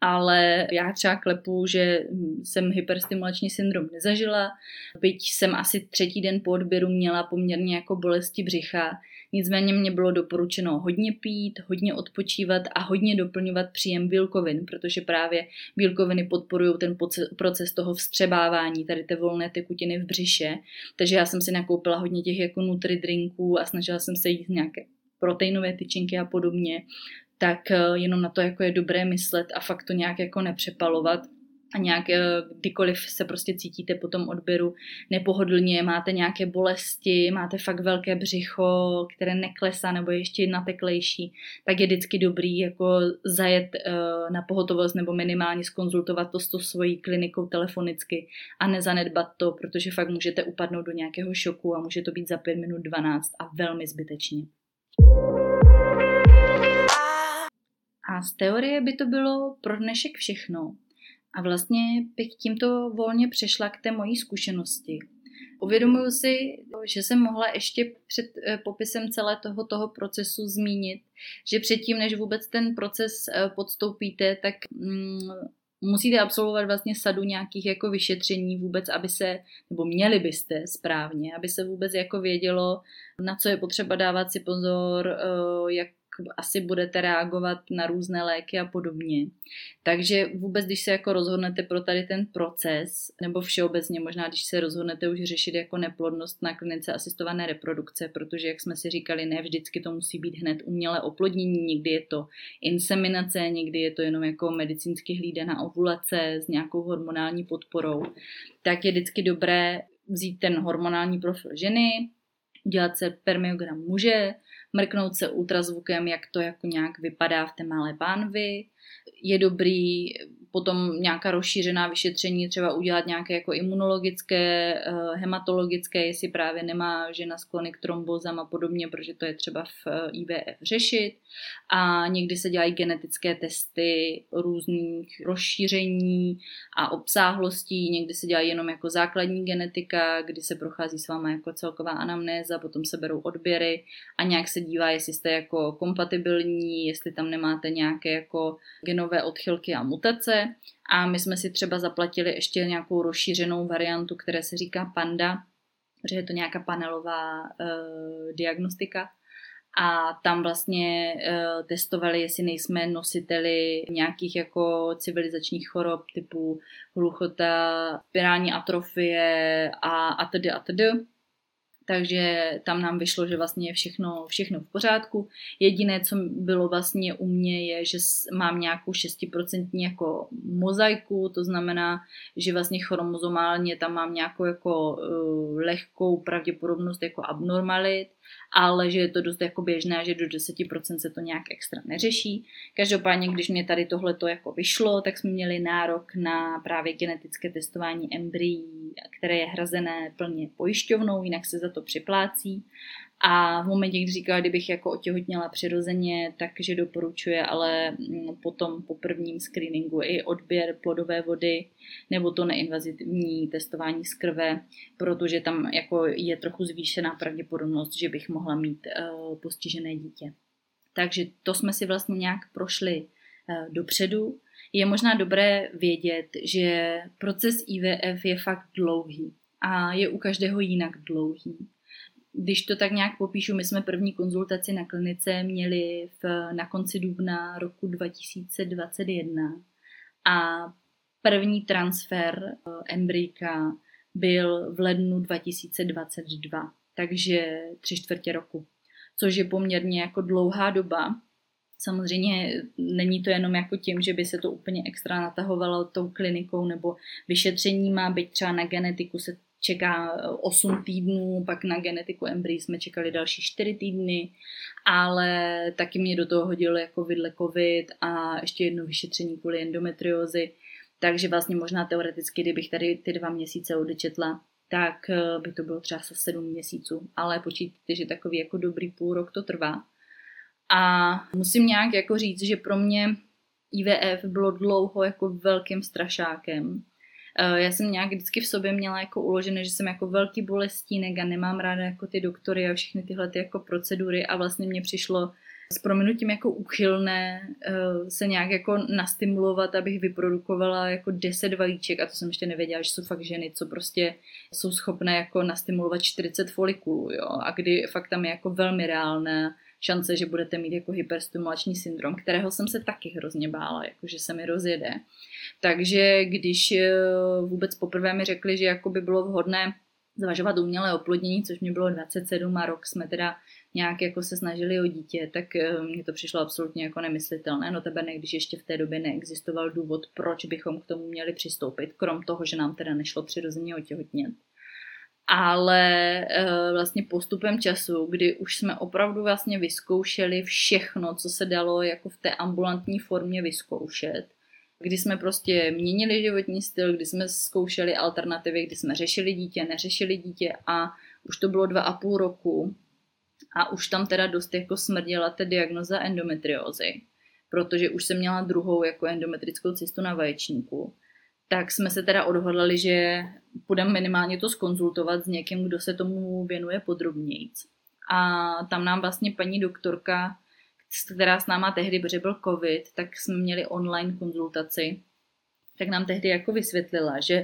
Ale já třeba klepu, že jsem hyperstimulační syndrom nezažila, byť jsem asi třetí den po odběru měla poměrně jako bolesti břicha, Nicméně mě bylo doporučeno hodně pít, hodně odpočívat a hodně doplňovat příjem bílkovin, protože právě bílkoviny podporují ten proces toho vstřebávání, tady té volné tekutiny v břiše. Takže já jsem si nakoupila hodně těch jako nutri drinků a snažila jsem se jíst nějaké proteinové tyčinky a podobně, tak eh, jenom na to jako je dobré myslet a fakt to nějak jako nepřepalovat a nějak eh, kdykoliv se prostě cítíte po tom odběru nepohodlně, máte nějaké bolesti, máte fakt velké břicho, které neklesá nebo je ještě nateklejší, tak je vždycky dobrý jako zajet eh, na pohotovost nebo minimálně skonzultovat to s tou svojí klinikou telefonicky a nezanedbat to, protože fakt můžete upadnout do nějakého šoku a může to být za 5 minut 12 a velmi zbytečně. A z teorie by to bylo pro dnešek všechno. A vlastně bych tímto volně přešla k té mojí zkušenosti. Uvědomuji si, že jsem mohla ještě před eh, popisem celé toho, toho procesu zmínit, že předtím, než vůbec ten proces eh, podstoupíte, tak mm, musíte absolvovat vlastně sadu nějakých jako vyšetření vůbec, aby se, nebo měli byste správně, aby se vůbec jako vědělo, na co je potřeba dávat si pozor, eh, jak asi budete reagovat na různé léky a podobně. Takže vůbec, když se jako rozhodnete pro tady ten proces, nebo všeobecně možná, když se rozhodnete už řešit jako neplodnost na klinice asistované reprodukce, protože, jak jsme si říkali, ne vždycky to musí být hned umělé oplodnění, někdy je to inseminace, někdy je to jenom jako medicínsky hlídaná ovulace s nějakou hormonální podporou, tak je vždycky dobré vzít ten hormonální profil ženy, udělat se permiogram muže, mrknout se ultrazvukem, jak to jako nějak vypadá v té malé pánvi. Je dobrý potom nějaká rozšířená vyšetření, třeba udělat nějaké jako imunologické, eh, hematologické, jestli právě nemá žena sklony k trombozám a podobně, protože to je třeba v eh, IVF řešit. A někdy se dělají genetické testy různých rozšíření a obsáhlostí, někdy se dělají jenom jako základní genetika, kdy se prochází s váma jako celková anamnéza, potom se berou odběry a nějak se dívá, jestli jste jako kompatibilní, jestli tam nemáte nějaké jako genové odchylky a mutace a my jsme si třeba zaplatili ještě nějakou rozšířenou variantu, které se říká Panda, protože je to nějaká panelová uh, diagnostika. A tam vlastně uh, testovali, jestli nejsme nositeli nějakých jako civilizačních chorob typu hluchota, spirální atrofie a a tedy a tedy takže tam nám vyšlo, že vlastně je všechno, všechno v pořádku. Jediné, co bylo vlastně u mě, je, že mám nějakou 6% jako mozaiku, to znamená, že vlastně chromozomálně tam mám nějakou jako uh, lehkou pravděpodobnost jako abnormalit ale že je to dost jako běžné, že do 10% se to nějak extra neřeší. Každopádně, když mě tady tohle to jako vyšlo, tak jsme měli nárok na právě genetické testování embryí, které je hrazené plně pojišťovnou, jinak se za to připlácí. A v momentě, kdy říkala, kdybych jako otěhotněla přirozeně, takže doporučuje ale mm, potom po prvním screeningu i odběr plodové vody nebo to neinvazivní testování z krve, protože tam jako je trochu zvýšená pravděpodobnost, že bych mohla mít uh, postižené dítě. Takže to jsme si vlastně nějak prošli uh, dopředu. Je možná dobré vědět, že proces IVF je fakt dlouhý a je u každého jinak dlouhý když to tak nějak popíšu, my jsme první konzultaci na klinice měli v, na konci dubna roku 2021 a první transfer eh, embryka byl v lednu 2022, takže tři čtvrtě roku, což je poměrně jako dlouhá doba. Samozřejmě není to jenom jako tím, že by se to úplně extra natahovalo tou klinikou nebo vyšetření má být třeba na genetiku se čeká 8 eh, týdnů, pak na genetiku embryí jsme čekali další 4 týdny, ale taky mě do toho hodilo jako vidle covid a ještě jedno vyšetření kvůli endometriózy, takže vlastně možná teoreticky, kdybych tady ty dva měsíce odečetla, tak eh, by to bylo třeba se 7 měsíců, ale počítejte, že takový jako dobrý půl rok to trvá. A musím nějak jako říct, že pro mě IVF bylo dlouho jako velkým strašákem, já jsem nějak vždycky v sobě měla jako uložené, že jsem jako velký bolestínek a nemám ráda jako ty doktory a všechny tyhle ty jako procedury a vlastně mě přišlo s proměnutím jako úchylné uh, se nějak jako nastimulovat, abych vyprodukovala jako 10 vajíček a to jsem ještě nevěděla, že jsou fakt ženy, co prostě jsou schopné jako nastimulovat 40 folikulů, jo, a kdy fakt tam je jako velmi reálné šance, že budete mít jako hyperstimulační syndrom, kterého jsem se taky hrozně bála, jako že se mi rozjede. Takže když eh, vůbec poprvé mi řekli, že jako by bylo vhodné zvažovat umělé oplodnění, což mě bylo 27 a rok jsme teda nějak jako se snažili o dítě, tak eh, mně to přišlo absolutně jako nemyslitelné. No tebe ne, když ještě v té době neexistoval důvod, proč bychom k tomu měli přistoupit, krom toho, že nám teda nešlo přirozeně otěhotnět. Ale e, vlastně postupem času, kdy už jsme opravdu vlastně vyzkoušeli všechno, co se dalo jako v té ambulantní formě vyzkoušet, kdy jsme prostě měnili životní styl, kdy jsme zkoušeli alternativy, kdy jsme řešili dítě, neřešili dítě a už to bylo dva a půl roku a už tam teda dost jako smrděla ta diagnoza endometriózy, protože už jsem měla druhou jako endometrickou cystu na vaječníku. Tak jsme se teda odhodlali, že půjdeme minimálně to skonzultovat s někým, kdo se tomu věnuje podrobněji. A tam nám vlastně paní doktorka, která s náma tehdy, protože byl covid, tak jsme měli online konzultaci, tak nám tehdy jako vysvětlila, že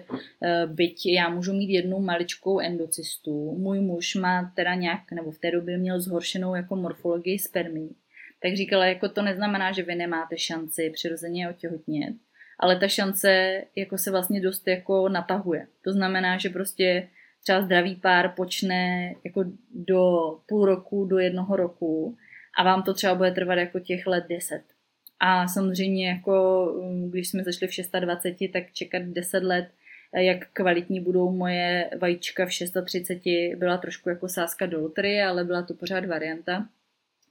eh, byť já můžu mít jednu maličkou endocystu, můj muž má teda nějak, nebo v té době měl zhoršenou jako morfologii spermí, tak říkala, jako to neznamená, že vy nemáte šanci přirozeně otěhotnět, ale ta šance jako se vlastně dost jako natahuje. To znamená, že prostě třeba zdravý pár počne jako do půl roku, do jednoho roku a vám to třeba bude trvat jako těch let deset. A samozřejmě jako když jsme zašli v 26, tak čekat 10 let, jak kvalitní budou moje vajíčka v 630, byla trošku jako sázka do loterie, ale byla to pořád varianta.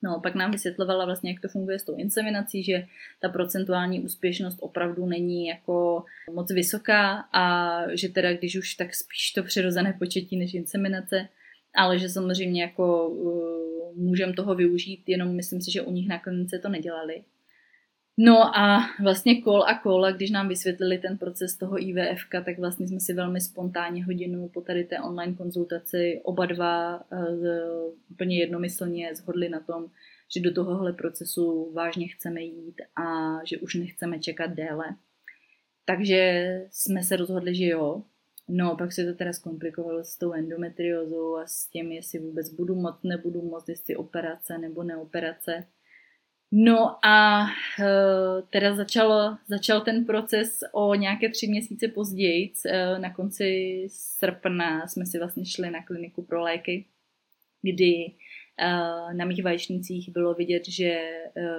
No, pak nám vysvětlovala vlastně, jak to funguje s tou inseminací, že ta procentuální úspěšnost opravdu není jako moc vysoká a že teda když už tak spíš to přirozené početí než inseminace, ale že samozřejmě jako uh, můžeme toho využít, jenom myslím si, že u nich na klinice to nedělali. No a vlastně kol a kol, když nám vysvětlili ten proces toho IVF, tak vlastně jsme si velmi spontánně hodinu po tady té online konzultaci oba dva uh, úplně jednomyslně zhodli na tom, že do tohohle procesu vážně chceme jít a že už nechceme čekat déle. Takže jsme se rozhodli, že jo. No, pak se to teda zkomplikovalo s tou endometriózou a s tím, jestli vůbec budu moc, nebudu moc, jestli operace nebo neoperace. No a uh, teda začalo, začal ten proces o nějaké tři měsíce později. Uh, na konci srpna jsme si vlastně šli na kliniku pro léky, kdy uh, na mých vaječnících bylo vidět, že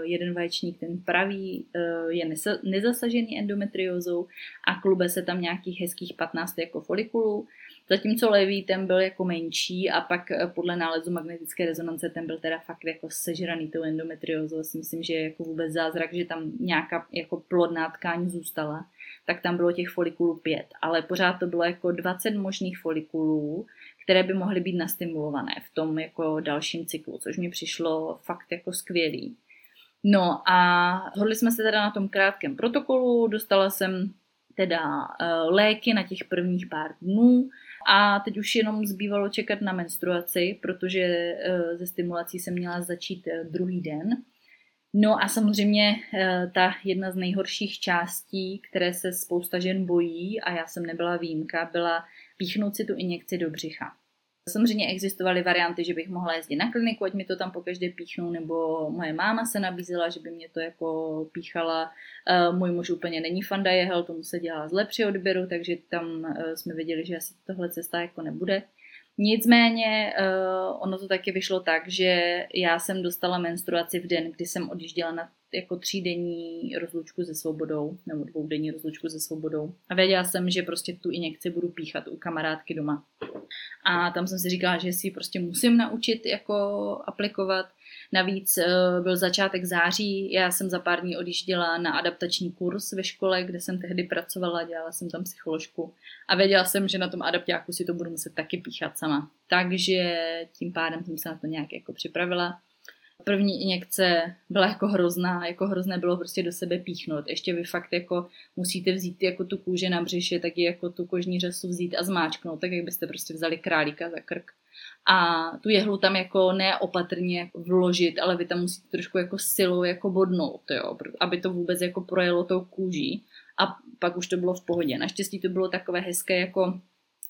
jeden vaječník, ten pravý, je nezasažený endometriózou a klube se tam nějakých hezkých 15 jako folikulů Zatímco levý ten byl jako menší a pak eh, podle nálezu magnetické rezonance ten byl teda fakt jako sežraný tou endometriózou. Si myslím, že je jako vůbec zázrak, že tam nějaká jako plodná tkáň zůstala. Tak tam bylo těch folikulů pět, ale pořád to bylo jako 20 možných folikulů, které by mohly být nastimulované v tom jako dalším cyklu, což mi přišlo fakt jako skvělý. No a hodli jsme se teda na tom krátkém protokolu, dostala jsem teda uh, léky na těch prvních pár dnů, a teď už jenom zbývalo čekat na menstruaci, protože eh, ze stimulací jsem měla začít eh, druhý den. No a samozřejmě eh, ta jedna z nejhorších částí, které se spousta žen bojí, a já jsem nebyla výjimka, byla píchnout si tu injekci do břicha. Samozřejmě existovaly varianty, že bych mohla jezdit na kliniku, ať mi to tam po každé píchnou, nebo moje máma se nabízela, že by mě to jako píchala. Eh, můj muž úplně není fanda jehel, tomu se dělá zle při odběru, takže tam eh, jsme věděli, že asi tohle cesta jako nebude. Nicméně uh, ono to taky vyšlo tak, že já jsem dostala menstruaci v den, kdy jsem odjížděla na jako třídenní rozlučku se svobodou, nebo dvoudenní rozlučku se svobodou. A věděla jsem, že prostě tu injekci budu píchat u kamarádky doma. A tam jsem si říkala, že si ji prostě musím naučit jako aplikovat. Navíc uh, byl začátek září, já jsem za pár dní odjížděla na adaptační kurz ve škole, kde jsem tehdy pracovala, dělala jsem tam psycholožku a věděla jsem, že na tom adaptáku si to budu muset taky píchat sama. Takže tím pádem jsem se na to nějak jako připravila. První injekce byla jako hrozná, jako hrozné bylo prostě do sebe píchnout. Ještě vy fakt jako musíte vzít jako tu kůži na břiše, tak jako tu kožní řasu vzít a zmáčknout, tak jak byste prostě vzali králíka za krk a tu jehlu tam jako neopatrně vložit, ale vy tam musíte trošku jako silou jako bodnout, jo, aby to vůbec jako projelo tou kůží a pak už to bylo v pohodě. Naštěstí to bylo takové hezké jako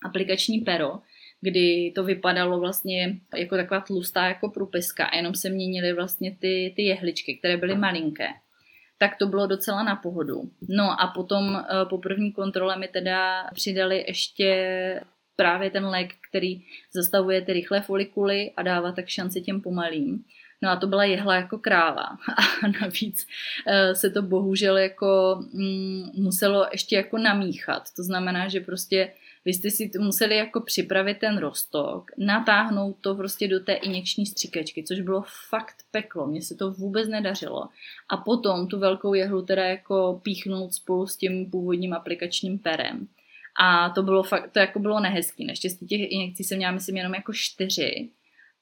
aplikační pero, kdy to vypadalo vlastně jako taková tlustá jako průpiska a jenom se měnily vlastně ty, ty jehličky, které byly malinké. Tak to bylo docela na pohodu. No a potom eh, po první kontrole mi teda přidali ještě právě ten lék, který zastavuje ty rychlé folikuly a dává tak šanci těm pomalým. No a to byla jehla jako kráva. [laughs] A navíc eh, se to bohužel jako mm, muselo ještě jako namíchat. To znamená, že prostě vy jste si museli jako připravit ten rostok, natáhnout to prostě do té injekční stříkačky, což bylo fakt peklo, mně se to vůbec nedařilo. A potom tu velkou jehlu teda jako píchnout spolu s tím původním aplikačním perem. A to bylo fakt, to jako bylo nehezký. Naštěstí těch injekcí jsem měla, myslím, jenom jako čtyři.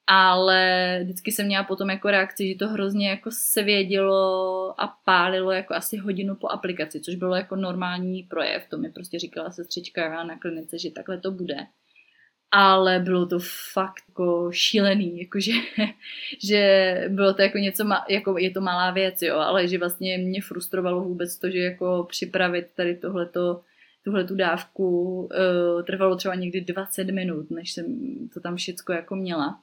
ale vždycky jsem měla potom jako reakci, že to hrozně jako svědělo a pálilo jako asi hodinu po aplikaci, což bylo jako normální projev, to mi prostě říkala sestřička na klinice, že takhle to bude. Ale bylo to fakt jako šílený, jakože, [laughs] že bylo to jako něco, jako je to malá věc, jo, ale že vlastně mě frustrovalo vůbec to, že jako připravit tady tohleto, tuhle tu dávku uh, trvalo třeba někdy 20 minut, než jsem to tam všecko jako měla.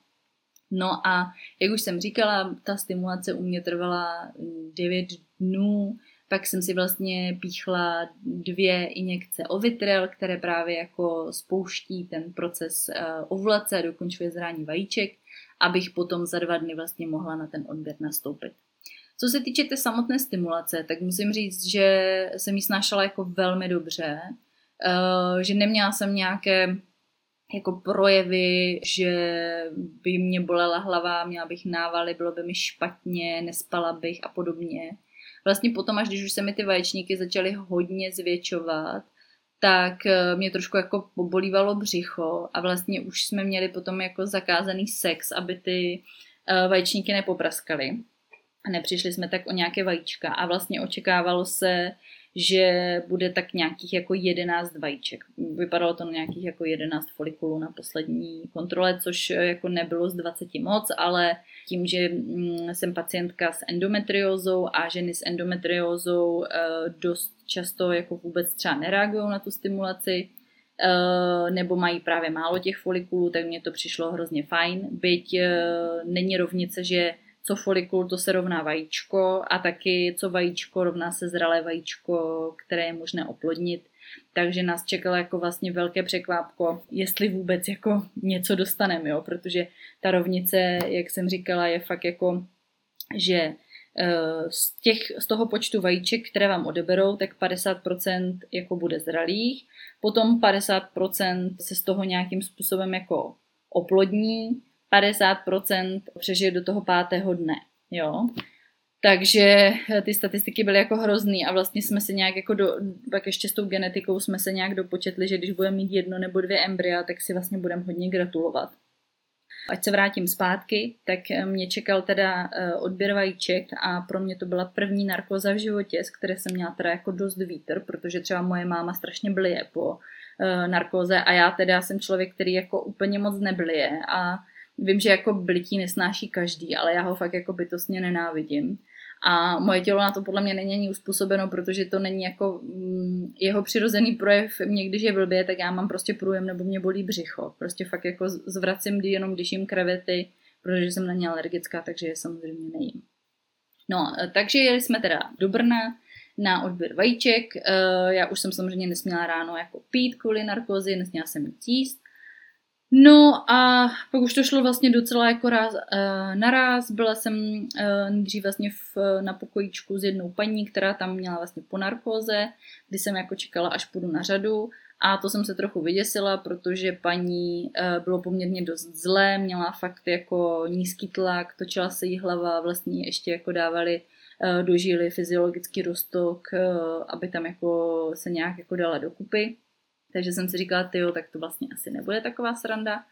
No a jak už jsem říkala, ta stimulace u mě trvala 9 dnů, pak jsem si vlastně píchla dvě injekce ovitrel, které právě jako spouští ten proces eh, ovulace dokončuje zrání vajíček, abych potom za dva dny vlastně mohla na ten odběr nastoupit. Co se týče té samotné stimulace, tak musím říct, že jsem ji snášela jako velmi dobře, eh, že neměla jsem nějaké jako projevy, že by mě bolela hlava, měla bych návaly, bylo by mi špatně, nespala bych a podobně. Vlastně potom, až když už se mi ty vaječníky začaly hodně zvětšovat, tak eh, mě trošku jako pobolívalo břicho a vlastně už jsme měli potom jako zakázaný sex, aby ty eh, vaječníky nepopraskaly. Nepřišli jsme tak o nějaké vajíčka a vlastně očekávalo se, že bude tak nějakých jako 11 vajíček. Vypadalo to na nějakých jako 11 folikulů na poslední kontrole, což jako nebylo z 20 moc, ale tím, že mm, jsem pacientka s endometriózou a ženy s endometriózou eh, dost často jako vůbec třeba nereagují na tu stimulaci, eh, nebo mají právě málo těch folikulů, tak mně to přišlo hrozně fajn. Byť eh, není rovnice, že co folikul, to se rovná vajíčko a taky co vajíčko rovná se zralé vajíčko, které je možné oplodnit. Takže nás čekalo jako vlastně velké překvápko, jestli vůbec jako něco dostaneme, jo, protože ta rovnice, jak jsem říkala, je fakt jako, že eh, z, těch, z toho počtu vajíček, které vám odeberou, tak 50% jako bude zralých, potom 50% se z toho nějakým způsobem jako oplodní, 50% přežije do toho pátého dne, jo. Takže eh, ty statistiky byly jako hrozný a vlastně jsme se nějak jako do, pak ještě s tou genetikou jsme se nějak dopočetli, že když budeme mít jedno nebo dvě embrya, tak si vlastně budeme hodně gratulovat. Ať se vrátím zpátky, tak eh, mě čekal teda eh, odběr vajíček a pro mě to byla první narkoza v životě, z které jsem měla teda jako dost vítr, protože třeba moje máma strašně blije po narkoze a já teda jsem člověk, který jako úplně moc neblije a Vím, že jako blití nesnáší každý, ale já ho fakt jako bytostně nenávidím. A moje tělo na to podle mě není ani uspůsobeno, protože to není jako mm, jeho přirozený projev. Mě když je blbě, tak já mám prostě průjem nebo mě bolí břicho. Prostě fakt jako zvracím, jenom když jim krevety, protože jsem na ně alergická, takže je samozřejmě nejím. No, takže jeli jsme teda do Brna na odběr vajíček. Eh, já už jsem samozřejmě nesměla ráno jako pít kvůli narkozi, nesměla jsem jíst. No a pak už to šlo vlastně docela jako ráz, uh, naraz. Byla jsem uh, nejdřív vlastně v, na pokojíčku s jednou paní, která tam měla vlastně po narkóze, kdy jsem jako čekala, až půjdu na řadu. A to jsem se trochu vyděsila, protože paní uh, bylo poměrně dost zlé, měla fakt jako nízký tlak, točila se jí hlava, vlastně ještě jako dávali uh, do žíly fyziologický roztok, uh, aby tam jako se nějak jako dala dokupy. Takže jsem si říkala, tyjo, tak to vlastně asi nebude taková sranda.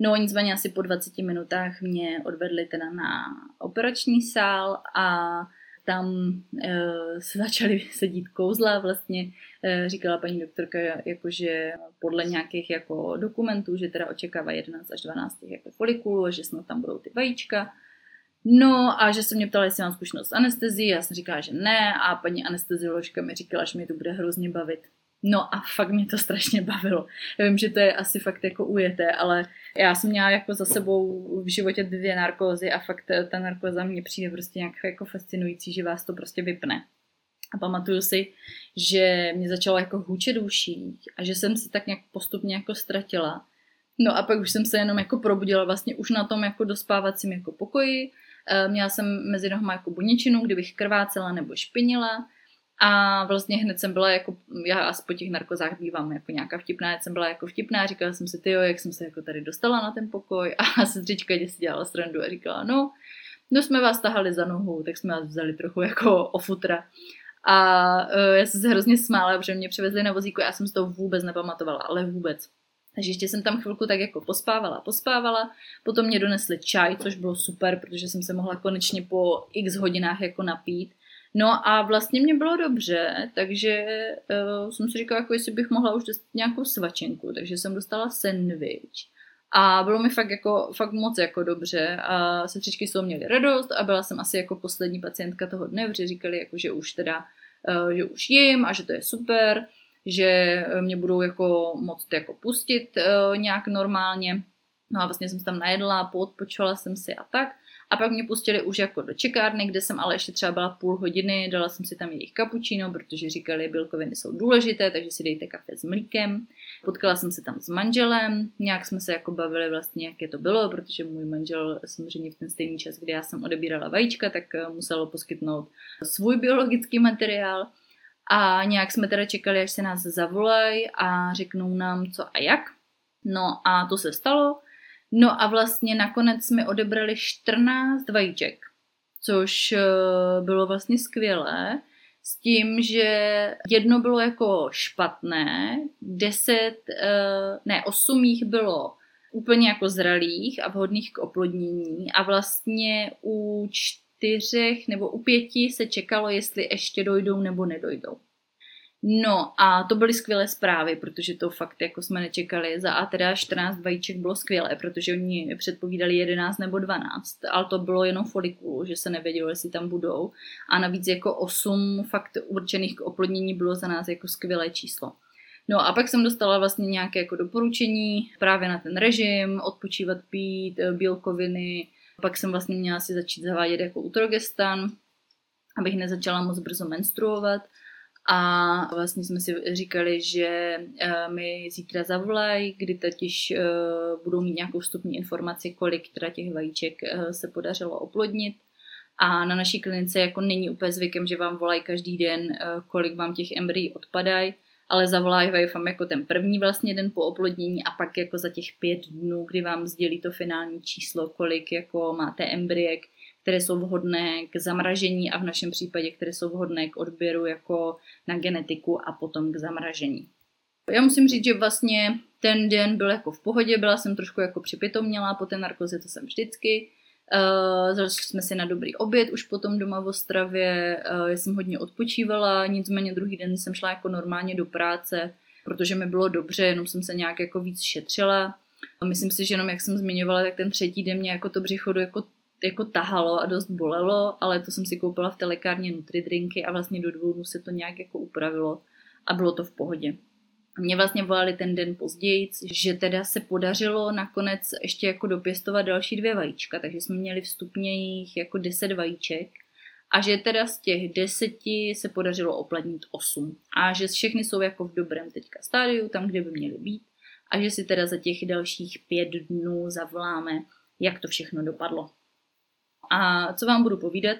No nicméně asi po 20 minutách mě odvedli teda na operační sál a tam e, se [laughs] začaly sedít kouzla, vlastně e, říkala paní doktorka, jakože podle nějakých jako dokumentů, že teda očekává 11 až 12 jako folikulů a že snad tam budou ty vajíčka. No a že se mě ptala, jestli mám zkušenost s anestezí, já jsem říkala, že ne a paní anestezioložka mi říkala, že mě to bude hrozně bavit. No a fakt mě to strašně bavilo. Já vím, že to je asi fakt jako ujeté, ale já jsem měla jako za sebou v životě dvě narkózy a fakt ta narkóza mě přijde prostě nějak jako fascinující, že vás to prostě vypne. A pamatuju si, že mě začalo jako hůčet uší a že jsem se tak nějak postupně jako ztratila. No a pak už jsem se jenom jako probudila vlastně už na tom jako dospávacím jako pokoji. Eh, měla jsem mezi nohama jako buničinu, kdybych krvácela nebo špinila a vlastně hned jsem byla jako, já asi po těch narkozách bývám jako nějaká vtipná, jsem byla jako vtipná, říkala jsem si, tyjo, jak jsem se jako tady dostala na ten pokoj a [laughs] sestřička si dělala srandu a říkala, no, no jsme vás tahali za nohu, tak jsme vás vzali trochu jako o futra. A uh, já jsem se hrozně smála, protože mě převezli na vozíku, já jsem z toho vůbec nepamatovala, ale vůbec. Takže ještě jsem tam chvilku tak jako pospávala, pospávala, potom mě donesli čaj, což bylo super, protože jsem se mohla konečně po x hodinách jako napít. No a vlastně mě bylo dobře, takže uh, jsem si říkala, jako jestli bych mohla už dostat nějakou svačenku, takže jsem dostala sandwich. A bylo mi fakt, jako, fakt moc jako dobře a sestřičky jsou měly radost a byla jsem asi jako poslední pacientka toho dne, protože říkali, jako, že už teda, uh, že už jim a že to je super že mě budou jako moc jako pustit uh, nějak normálně. No a vlastně jsem se tam najedla, poodpočovala jsem si a tak. A pak mě pustili už jako do čekárny, kde jsem ale ještě třeba byla půl hodiny, dala jsem si tam jejich kapučíno, protože říkali, bílkoviny jsou důležité, takže si dejte kafe s mlíkem. Potkala jsem se tam s manželem, nějak jsme se jako bavili vlastně, jaké to bylo, protože můj manžel samozřejmě v ten stejný čas, kdy já jsem odebírala vajíčka, tak eh, muselo poskytnout svůj biologický materiál. A nějak jsme teda čekali, až se nás zavolají a řeknou nám co a jak. No a to se stalo. No a vlastně nakonec mi odebrali 14 vajíček, což eh, bylo vlastně skvělé. S tím, že jedno bylo jako špatné, deset, eh, ne, osm jich bylo úplně jako zralých a vhodných k oplodnění a vlastně u čtyřech nebo u pěti se čekalo, jestli ještě dojdou nebo nedojdou. No a to byly skvělé zprávy, protože to fakt jako jsme nečekali. Za A teda 14 vajíček bylo skvělé, protože oni předpovídali 11 nebo 12, ale to bylo jenom folikulu, že se nevědělo, jestli tam budou. A navíc jako 8 fakt určených k oplodnění bylo za nás jako skvělé číslo. No a pak jsem dostala vlastně nějaké jako doporučení právě na ten režim, odpočívat, pít, bílkoviny, pak jsem vlastně měla si začít zavádět jako utrogestan, abych nezačala moc brzo menstruovat. A vlastně jsme si říkali, že eh, mi zítra zavolají, kdy totiž eh, budou mít nějakou vstupní informaci, kolik teda těch vajíček eh, se podařilo oplodnit. A na naší klinice jako není úplně zvykem, že vám volají každý den, kolik vám těch embryí odpadají, ale zavolají vám jako ten první vlastně den po oplodnění a pak jako za těch pět dnů, kdy vám sdělí to finální číslo, kolik jako máte embryek, které jsou vhodné k zamražení a v našem případě, které jsou vhodné k odběru jako na genetiku a potom k zamražení. Já musím říct, že vlastně ten den byl jako v pohodě, byla jsem trošku jako připětomnělá, po té narkoze to jsem vždycky. Uh, jsme si na dobrý oběd už potom doma v Ostravě, uh, já jsem hodně odpočívala, nicméně druhý den jsem šla jako normálně do práce, protože mi bylo dobře, jenom jsem se nějak jako víc šetřila. Myslím si, že jenom jak jsem zmiňovala, tak ten třetí den mě jako to břicho jako jako tahalo a dost bolelo, ale to jsem si koupila v té lékárně Nutridrinky a vlastně do dvou dnů se to nějak jako upravilo a bylo to v pohodě. Mě vlastně volali ten den později, že teda se podařilo nakonec ještě jako dopěstovat další dvě vajíčka, takže jsme měli vstupně jich jako deset vajíček a že teda z těch deseti se podařilo oplatnit osm a že všechny jsou jako v dobrém teďka stádiu, tam, kde by měly být a že si teda za těch dalších pět dnů zavoláme, jak to všechno dopadlo. A co vám budu povídat,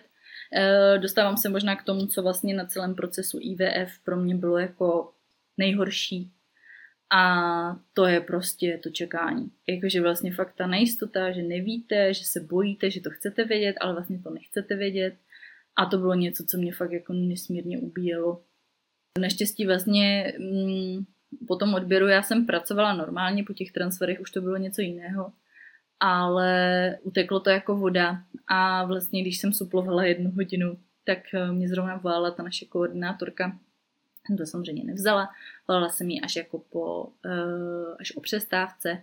eh, dostávám se možná k tomu, co vlastně na celém procesu IVF pro mě bylo jako nejhorší. A to je prostě to čekání. Jakože vlastně fakt ta nejistota, že nevíte, že se bojíte, že to chcete vědět, ale vlastně to nechcete vědět. A to bylo něco, co mě fakt jako nesmírně ubíjelo. Naštěstí vlastně mm, po tom odběru já jsem pracovala normálně, po těch transferech už to bylo něco jiného ale uteklo to jako voda. A vlastně když jsem suplovala jednu hodinu, tak eh, mě zrovna volala ta naše koordinátorka, to samozřejmě nevzala, volala jsem ji až jako po, eh, až o přestávce.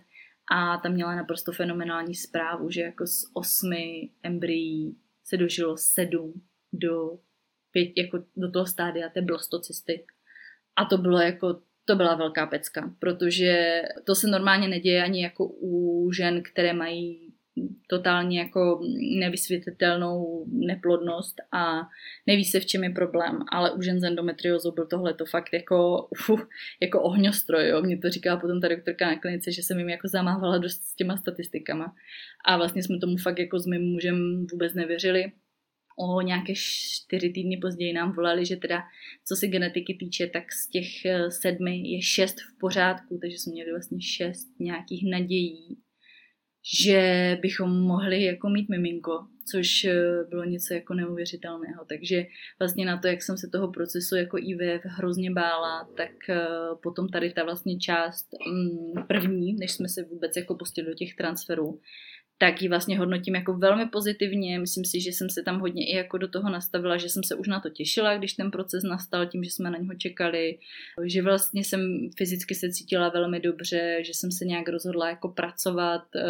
A tam měla naprosto fenomenální zprávu, že jako z osmi embryí se dožilo sedm do, pět, jako do toho stádia té blastocysty. A to bylo jako to byla velká pecka, protože to se normálně neděje ani jako u žen, které mají totálně jako nevysvětlitelnou neplodnost a neví se, v čem je problém, ale u žen s endometriozou byl tohle to fakt jako, uh, jako ohňostroj, jo. Mě to říkala potom ta doktorka na klinice, že jsem jim jako zamávala dost s těma statistikama. A vlastně jsme tomu fakt jako s mým mužem vůbec nevěřili o nějaké čtyři týdny později nám volali, že teda co se genetiky týče, tak z těch eh, sedmi je šest v pořádku, takže jsme měli vlastně šest nějakých nadějí, že bychom mohli jako mít miminko, což eh, bylo něco jako neuvěřitelného. Takže vlastně na to, jak jsem se toho procesu jako IVF hrozně bála, tak eh, potom tady ta vlastně část mm, první, než jsme se vůbec jako pustili do těch transferů, tak ji vlastně hodnotím jako velmi pozitivně. Myslím si, že jsem se tam hodně i jako do toho nastavila, že jsem se už na to těšila, když ten proces nastal, tím, že jsme na něho čekali, že vlastně jsem fyzicky se cítila velmi dobře, že jsem se nějak rozhodla jako pracovat, eh,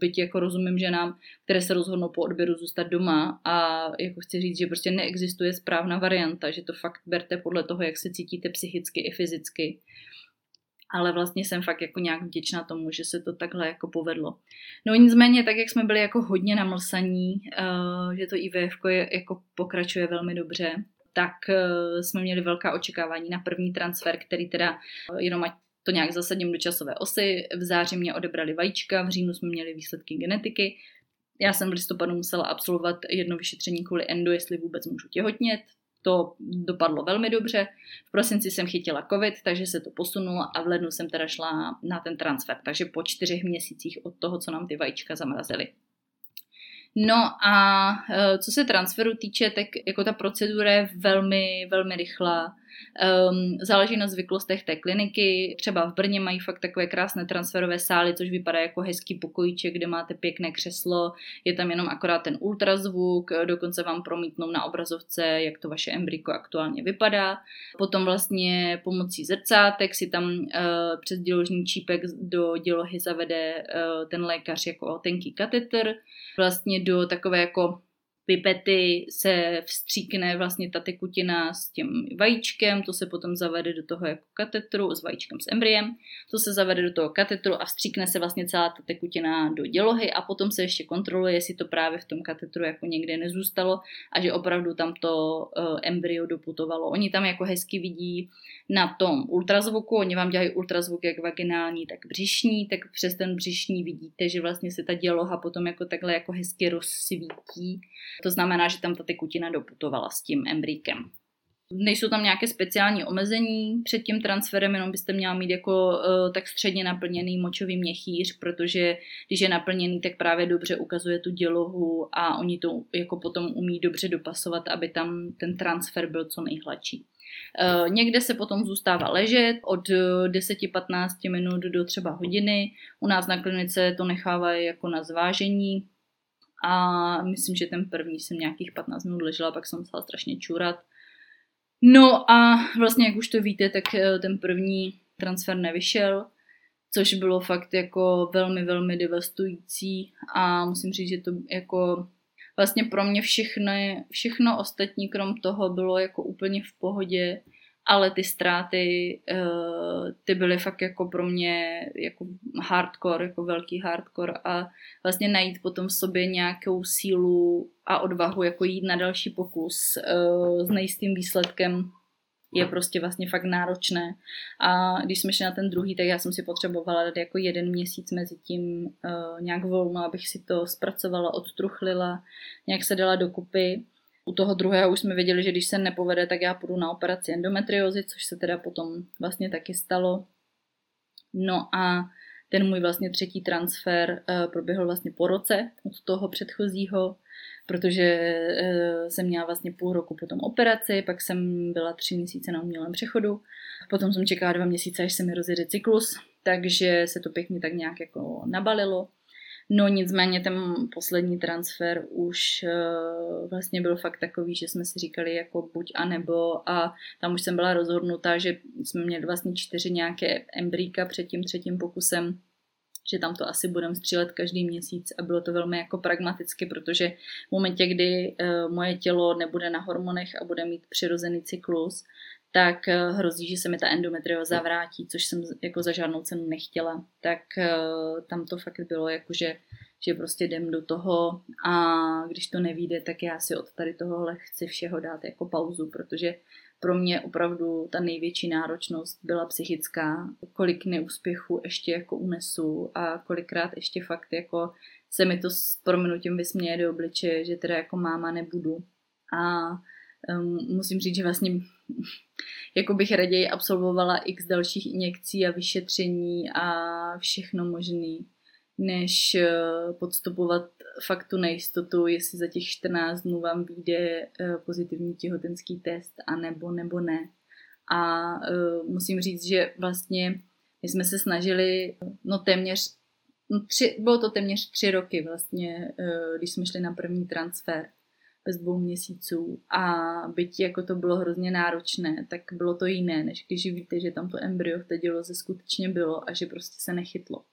byť jako rozumím ženám, které se rozhodnou po odběru zůstat doma. A jako chci říct, že prostě neexistuje správná varianta, že to fakt berte podle toho, jak se cítíte psychicky i fyzicky ale vlastně jsem fakt jako nějak vděčná tomu, že se to takhle jako povedlo. No nicméně, tak jak jsme byli jako hodně namlsaní, uh, že to IVF je, jako pokračuje velmi dobře, tak uh, jsme měli velká očekávání na první transfer, který teda uh, jenom ať to nějak zasadím do časové osy. V září mě odebrali vajíčka, v říjnu jsme měli výsledky genetiky. Já jsem v listopadu musela absolvovat jedno vyšetření kvůli endo, jestli vůbec můžu těhotnět. To dopadlo velmi dobře. V prosinci jsem chytila covid, takže se to posunulo a v lednu jsem teda šla na ten transfer. Takže po čtyřech měsících od toho, co nám ty vajíčka zamrazily. No a e, co se transferu týče, tak jako ta procedura je velmi, velmi rychlá. Um, záleží na zvyklostech té kliniky. Třeba v Brně mají fakt takové krásné transferové sály, což vypadá jako hezký pokojíček, kde máte pěkné křeslo. Je tam jenom akorát ten ultrazvuk, dokonce vám promítnou na obrazovce, jak to vaše embryko aktuálně vypadá. Potom vlastně pomocí zrcátek si tam uh, přes děložní čípek do dělohy zavede uh, ten lékař jako tenký katetr. Vlastně do takové jako pipety se vstříkne vlastně ta tekutina s tím vajíčkem, to se potom zavede do toho jako katetru s vajíčkem s embryem, to se zavede do toho katetru a vstříkne se vlastně celá ta tekutina do dělohy a potom se ještě kontroluje, jestli to právě v tom katetru jako někde nezůstalo a že opravdu tam to uh, embryo doputovalo. Oni tam jako hezky vidí na tom ultrazvuku, oni vám dělají ultrazvuk jak vaginální, tak břišní, tak přes ten břišní vidíte, že vlastně se ta děloha potom jako takhle jako hezky rozsvítí. To znamená, že tam ta tekutina doputovala s tím embrykem. Nejsou tam nějaké speciální omezení před tím transferem, jenom byste měla mít jako uh, tak středně naplněný močový měchýř, protože když je naplněný, tak právě dobře ukazuje tu dělohu a oni to jako potom umí dobře dopasovat, aby tam ten transfer byl co nejhladší. Uh, někde se potom zůstává ležet od 10-15 minut do třeba hodiny. U nás na klinice to nechávají jako na zvážení, a myslím, že ten první jsem nějakých 15 minut ležela, pak jsem musela strašně čurat. No a vlastně, jak už to víte, tak eh, ten první transfer nevyšel, což bylo fakt jako velmi, velmi devastující a musím říct, že to jako vlastně pro mě všechno, všechno ostatní krom toho bylo jako úplně v pohodě ale ty ztráty, eh, ty byly fakt jako pro mě jako hardcore, jako velký hardcore a vlastně najít potom v sobě nějakou sílu a odvahu jako jít na další pokus eh, s nejistým výsledkem je prostě vlastně fakt náročné. A když jsme šli na ten druhý, tak já jsem si potřebovala dát jako jeden měsíc mezi tím uh, nějak volno, abych si to zpracovala, odtruchlila, nějak se dala dokupy. U toho druhého už jsme věděli, že když se nepovede, tak já půjdu na operaci endometriozy, což se teda potom vlastně taky stalo. No a ten můj vlastně třetí transfer uh, proběhl vlastně po roce od toho předchozího, protože uh, jsem měla vlastně půl roku potom operaci, pak jsem byla tři měsíce na umělém přechodu, potom jsem čekala dva měsíce, až se mi rozjede cyklus, takže se to pěkně tak nějak jako nabalilo. No nicméně ten poslední transfer už uh, vlastně byl fakt takový, že jsme si říkali jako buď a nebo a tam už jsem byla rozhodnutá, že jsme měli vlastně čtyři nějaké embryka před tím třetím pokusem, že tam to asi budeme střílet každý měsíc a bylo to velmi jako pragmaticky, protože v momentě, kdy uh, moje tělo nebude na hormonech a bude mít přirozený cyklus, tak eh, hrozí, že se mi ta endometrioza vrátí, což jsem jako za žádnou cenu nechtěla. Tak eh, tam to fakt bylo jako, že, že prostě jdem do toho a když to nevíde, tak já si od tady tohohle chci všeho dát jako pauzu, protože pro mě opravdu ta největší náročnost byla psychická, kolik neúspěchů ještě jako unesu a kolikrát ještě fakt jako se mi to s proměnutím vysměje do obličeje, že teda jako máma nebudu. A um, musím říct, že vlastně jako bych raději absolvovala x dalších injekcí a vyšetření a všechno možný, než eh, podstupovat fakt tu nejistotu, jestli za těch 14 dnů vám vyjde eh, pozitivní těhotenský test, a nebo nebo ne. A uh, musím říct, že vlastně my jsme se snažili, no téměř, no tři, bylo to téměř tři roky vlastně, když jsme šli na první transfer bez dvou měsíců a byť jako to bylo hrozně náročné, tak bylo to jiné, než když víte, že tam to embryo v té děloze skutečně bylo a že prostě se nechytlo.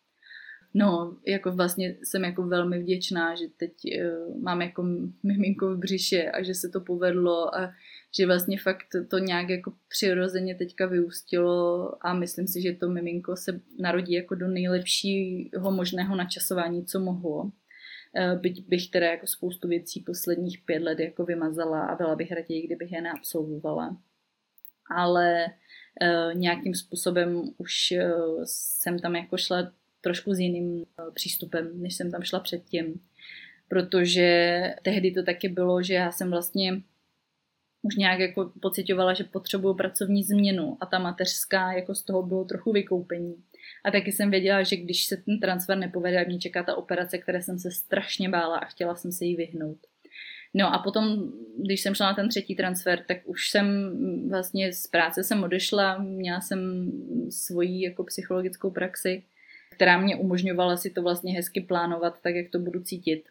No, jako vlastně jsem jako velmi vděčná, že teď uh, mám jako miminko v břiše a že se to povedlo a že vlastně fakt to nějak jako přirozeně teďka vyústilo a myslím si, že to miminko se narodí jako do nejlepšího možného načasování, co mohlo. Eh, byť bych teda jako spoustu věcí posledních pět let jako vymazala a byla bych raději, kdybych je neabsolvovala. Ale uh, nějakým způsobem už uh, jsem tam jako šla trošku s jiným přístupem, než jsem tam šla předtím. Protože tehdy to taky bylo, že já jsem vlastně už nějak jako pocitovala, že potřebuju pracovní změnu a ta mateřská jako z toho bylo trochu vykoupení. A taky jsem věděla, že když se ten transfer nepovede, mě čeká ta operace, které jsem se strašně bála a chtěla jsem se jí vyhnout. No a potom, když jsem šla na ten třetí transfer, tak už jsem vlastně z práce jsem odešla, měla jsem svoji jako psychologickou praxi, která mě umožňovala si to vlastně hezky plánovat tak, jak to budu cítit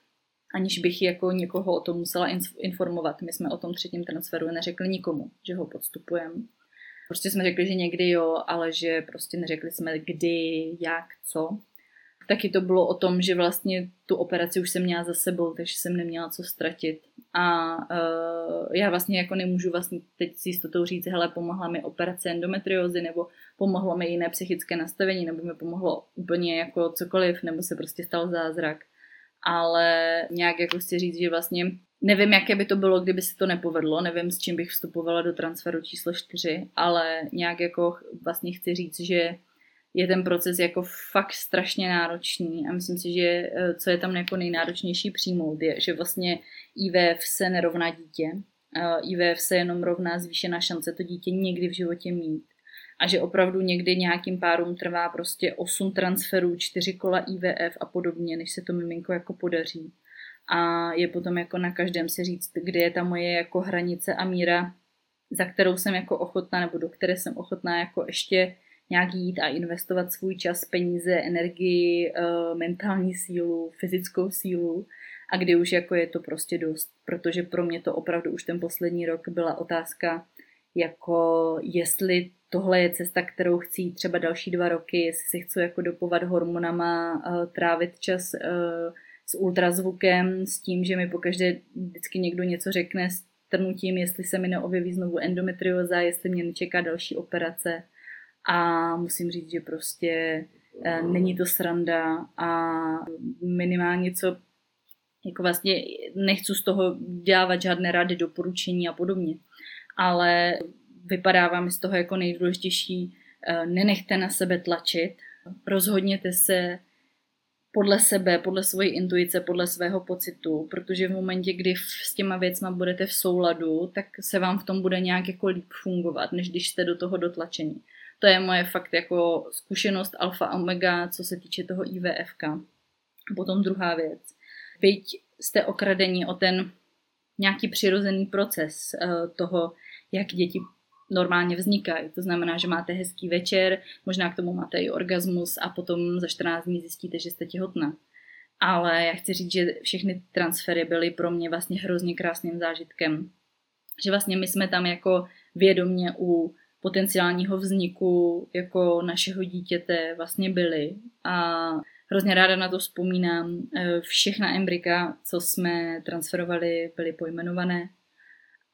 aniž bych jako někoho o tom musela informovat. My jsme o tom třetím transferu neřekli nikomu, že ho podstupujeme. Prostě jsme řekli, že někdy jo, ale že prostě neřekli jsme kdy, jak, co. Taky to bylo o tom, že vlastně tu operaci už jsem měla za sebou, takže jsem neměla co ztratit. A uh, já vlastně jako nemůžu vlastně teď s jistotou říct, hele, pomohla mi operace endometriozy, nebo pomohlo mi jiné psychické nastavení, nebo mi pomohlo úplně jako cokoliv, nebo se prostě stal zázrak ale nějak jako chci říct, že vlastně nevím, jaké by to bylo, kdyby se to nepovedlo, nevím, s čím bych vstupovala do transferu číslo 4, ale nějak jako vlastně chci říct, že je ten proces jako fakt strašně náročný a myslím si, že eh, co je tam jako nejnáročnější přijmout, je, že vlastně IVF se nerovná dítě. Eh, IVF se jenom rovná zvýšená šance to dítě někdy v životě mít a že opravdu někdy nějakým párům trvá prostě 8 transferů, 4 kola IVF a podobně, než se to miminko jako podaří. A je potom jako na každém si říct, kde je ta moje jako hranice a míra, za kterou jsem jako ochotná, nebo do které jsem ochotná jako ještě nějak jít a investovat svůj čas, peníze, energii, eh, mentální sílu, fyzickou sílu a kdy už jako je to prostě dost, protože pro mě to opravdu už ten poslední rok byla otázka, jako jestli tohle je cesta, kterou chci třeba další dva roky, jestli si chci jako dopovat hormonama, eh, trávit čas eh, s ultrazvukem, s tím, že mi pokaždé vždycky někdo něco řekne s trnutím, jestli se mi neobjeví znovu endometrioza, jestli mě nečeká další operace. A musím říct, že prostě eh, není to sranda a minimálně co jako vlastně nechci z toho dělat žádné rady, doporučení a podobně. Ale vypadává mi z toho jako nejdůležitější, eh, nenechte na sebe tlačit, rozhodněte se podle sebe, podle svojí intuice, podle svého pocitu, protože v momentě, kdy s těma věcma budete v souladu, tak se vám v tom bude nějak jako líp fungovat, než když jste do toho dotlačení. To je moje fakt jako zkušenost alfa omega, co se týče toho IVFK. Potom druhá věc. Byť jste okradení o ten nějaký přirozený proces eh, toho, jak děti normálně vznikají. To znamená, že máte hezký večer, možná k tomu máte i orgasmus a potom za 14 dní zjistíte, že jste těhotná. Ale já chci říct, že všechny transfery byly pro mě vlastně hrozně krásným zážitkem. Že vlastně my jsme tam jako vědomně u potenciálního vzniku jako našeho dítěte vlastně byli. A hrozně ráda na to vzpomínám. E, všechna embrika, co jsme transferovali, byly pojmenované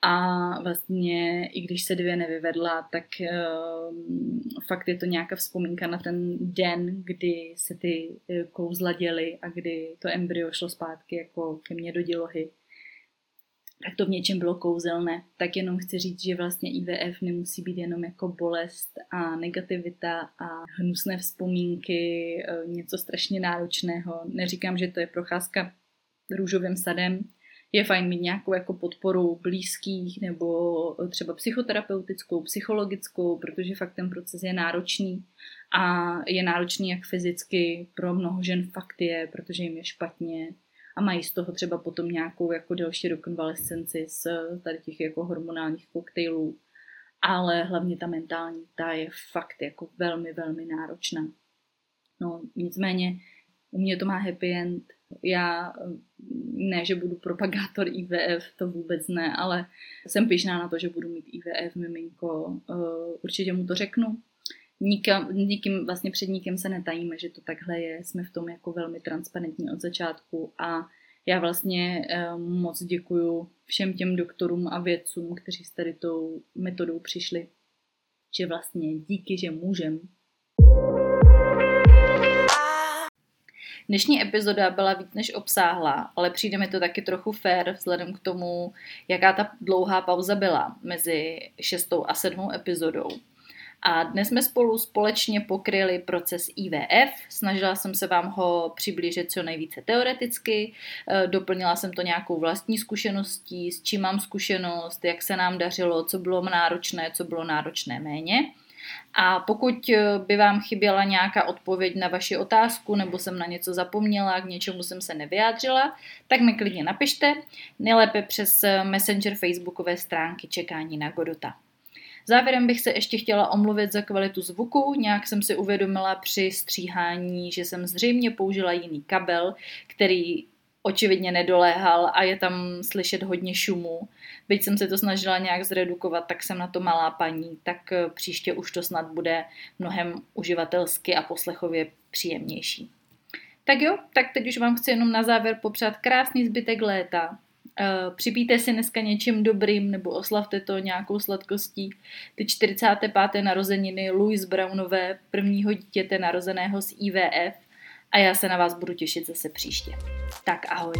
a vlastně, i když se dvě nevyvedla, tak uh, fakt je to nějaká vzpomínka na ten den, kdy se ty uh, kouzla děly a kdy to embryo šlo zpátky jako ke mně do dělohy. Tak to v něčem bylo kouzelné. Tak jenom chci říct, že vlastně IVF nemusí být jenom jako bolest a negativita a hnusné vzpomínky, uh, něco strašně náročného. Neříkám, že to je procházka růžovým sadem, je fajn mít nějakou jako podporu blízkých nebo třeba psychoterapeutickou, psychologickou, protože fakt ten proces je náročný a je náročný jak fyzicky, pro mnoho žen fakt je, protože jim je špatně a mají z toho třeba potom nějakou jako delší rekonvalescenci z tady těch jako hormonálních koktejlů, ale hlavně ta mentální, ta je fakt jako velmi, velmi náročná. No nicméně u mě to má happy end, já ne, že budu propagátor IVF, to vůbec ne, ale jsem pišná na to, že budu mít IVF miminko. Eh, určitě mu to řeknu. Nikam, nikým, vlastně před nikým se netajíme, že to takhle je. Jsme v tom jako velmi transparentní od začátku a já vlastně eh, moc děkuju všem těm doktorům a vědcům, kteří s tady tou metodou přišli, že vlastně díky, že můžem, Dnešní epizoda byla víc než obsáhlá, ale přijde mi to taky trochu fair vzhledem k tomu, jaká ta dlouhá pauza byla mezi šestou a sedmou epizodou. A dnes jsme spolu společně pokryli proces IVF. Snažila jsem se vám ho přiblížit co nejvíce teoreticky. Eh, doplnila jsem to nějakou vlastní zkušeností, s čím mám zkušenost, jak se nám dařilo, co bylo náročné, co bylo náročné méně. A pokud eh, by vám chyběla nějaká odpověď na vaši otázku, nebo jsem na něco zapomněla, k něčemu jsem se nevyjádřila, tak mi klidně napište, nejlépe přes eh, Messenger Facebookové stránky Čekání na Godota. Závěrem bych se ještě chtěla omluvit za kvalitu zvuku. Nějak jsem si uvědomila při stříhání, že jsem zřejmě použila jiný kabel, který očividně nedoléhal a je tam slyšet hodně šumu. Byť jsem se to snažila nějak zredukovat, tak jsem na to malá paní, tak eh, příště už to snad bude mnohem uživatelsky a poslechově příjemnější. Tak jo, tak teď už vám chci jenom na závěr popřát krásný zbytek léta. Uh, připíte si dneska něčím dobrým nebo oslavte to nějakou sladkostí. Ty 45. narozeniny Louise Brownové, prvního dítěte narozeného z IVF a já se na vás budu těšit zase příště. Tak ahoj.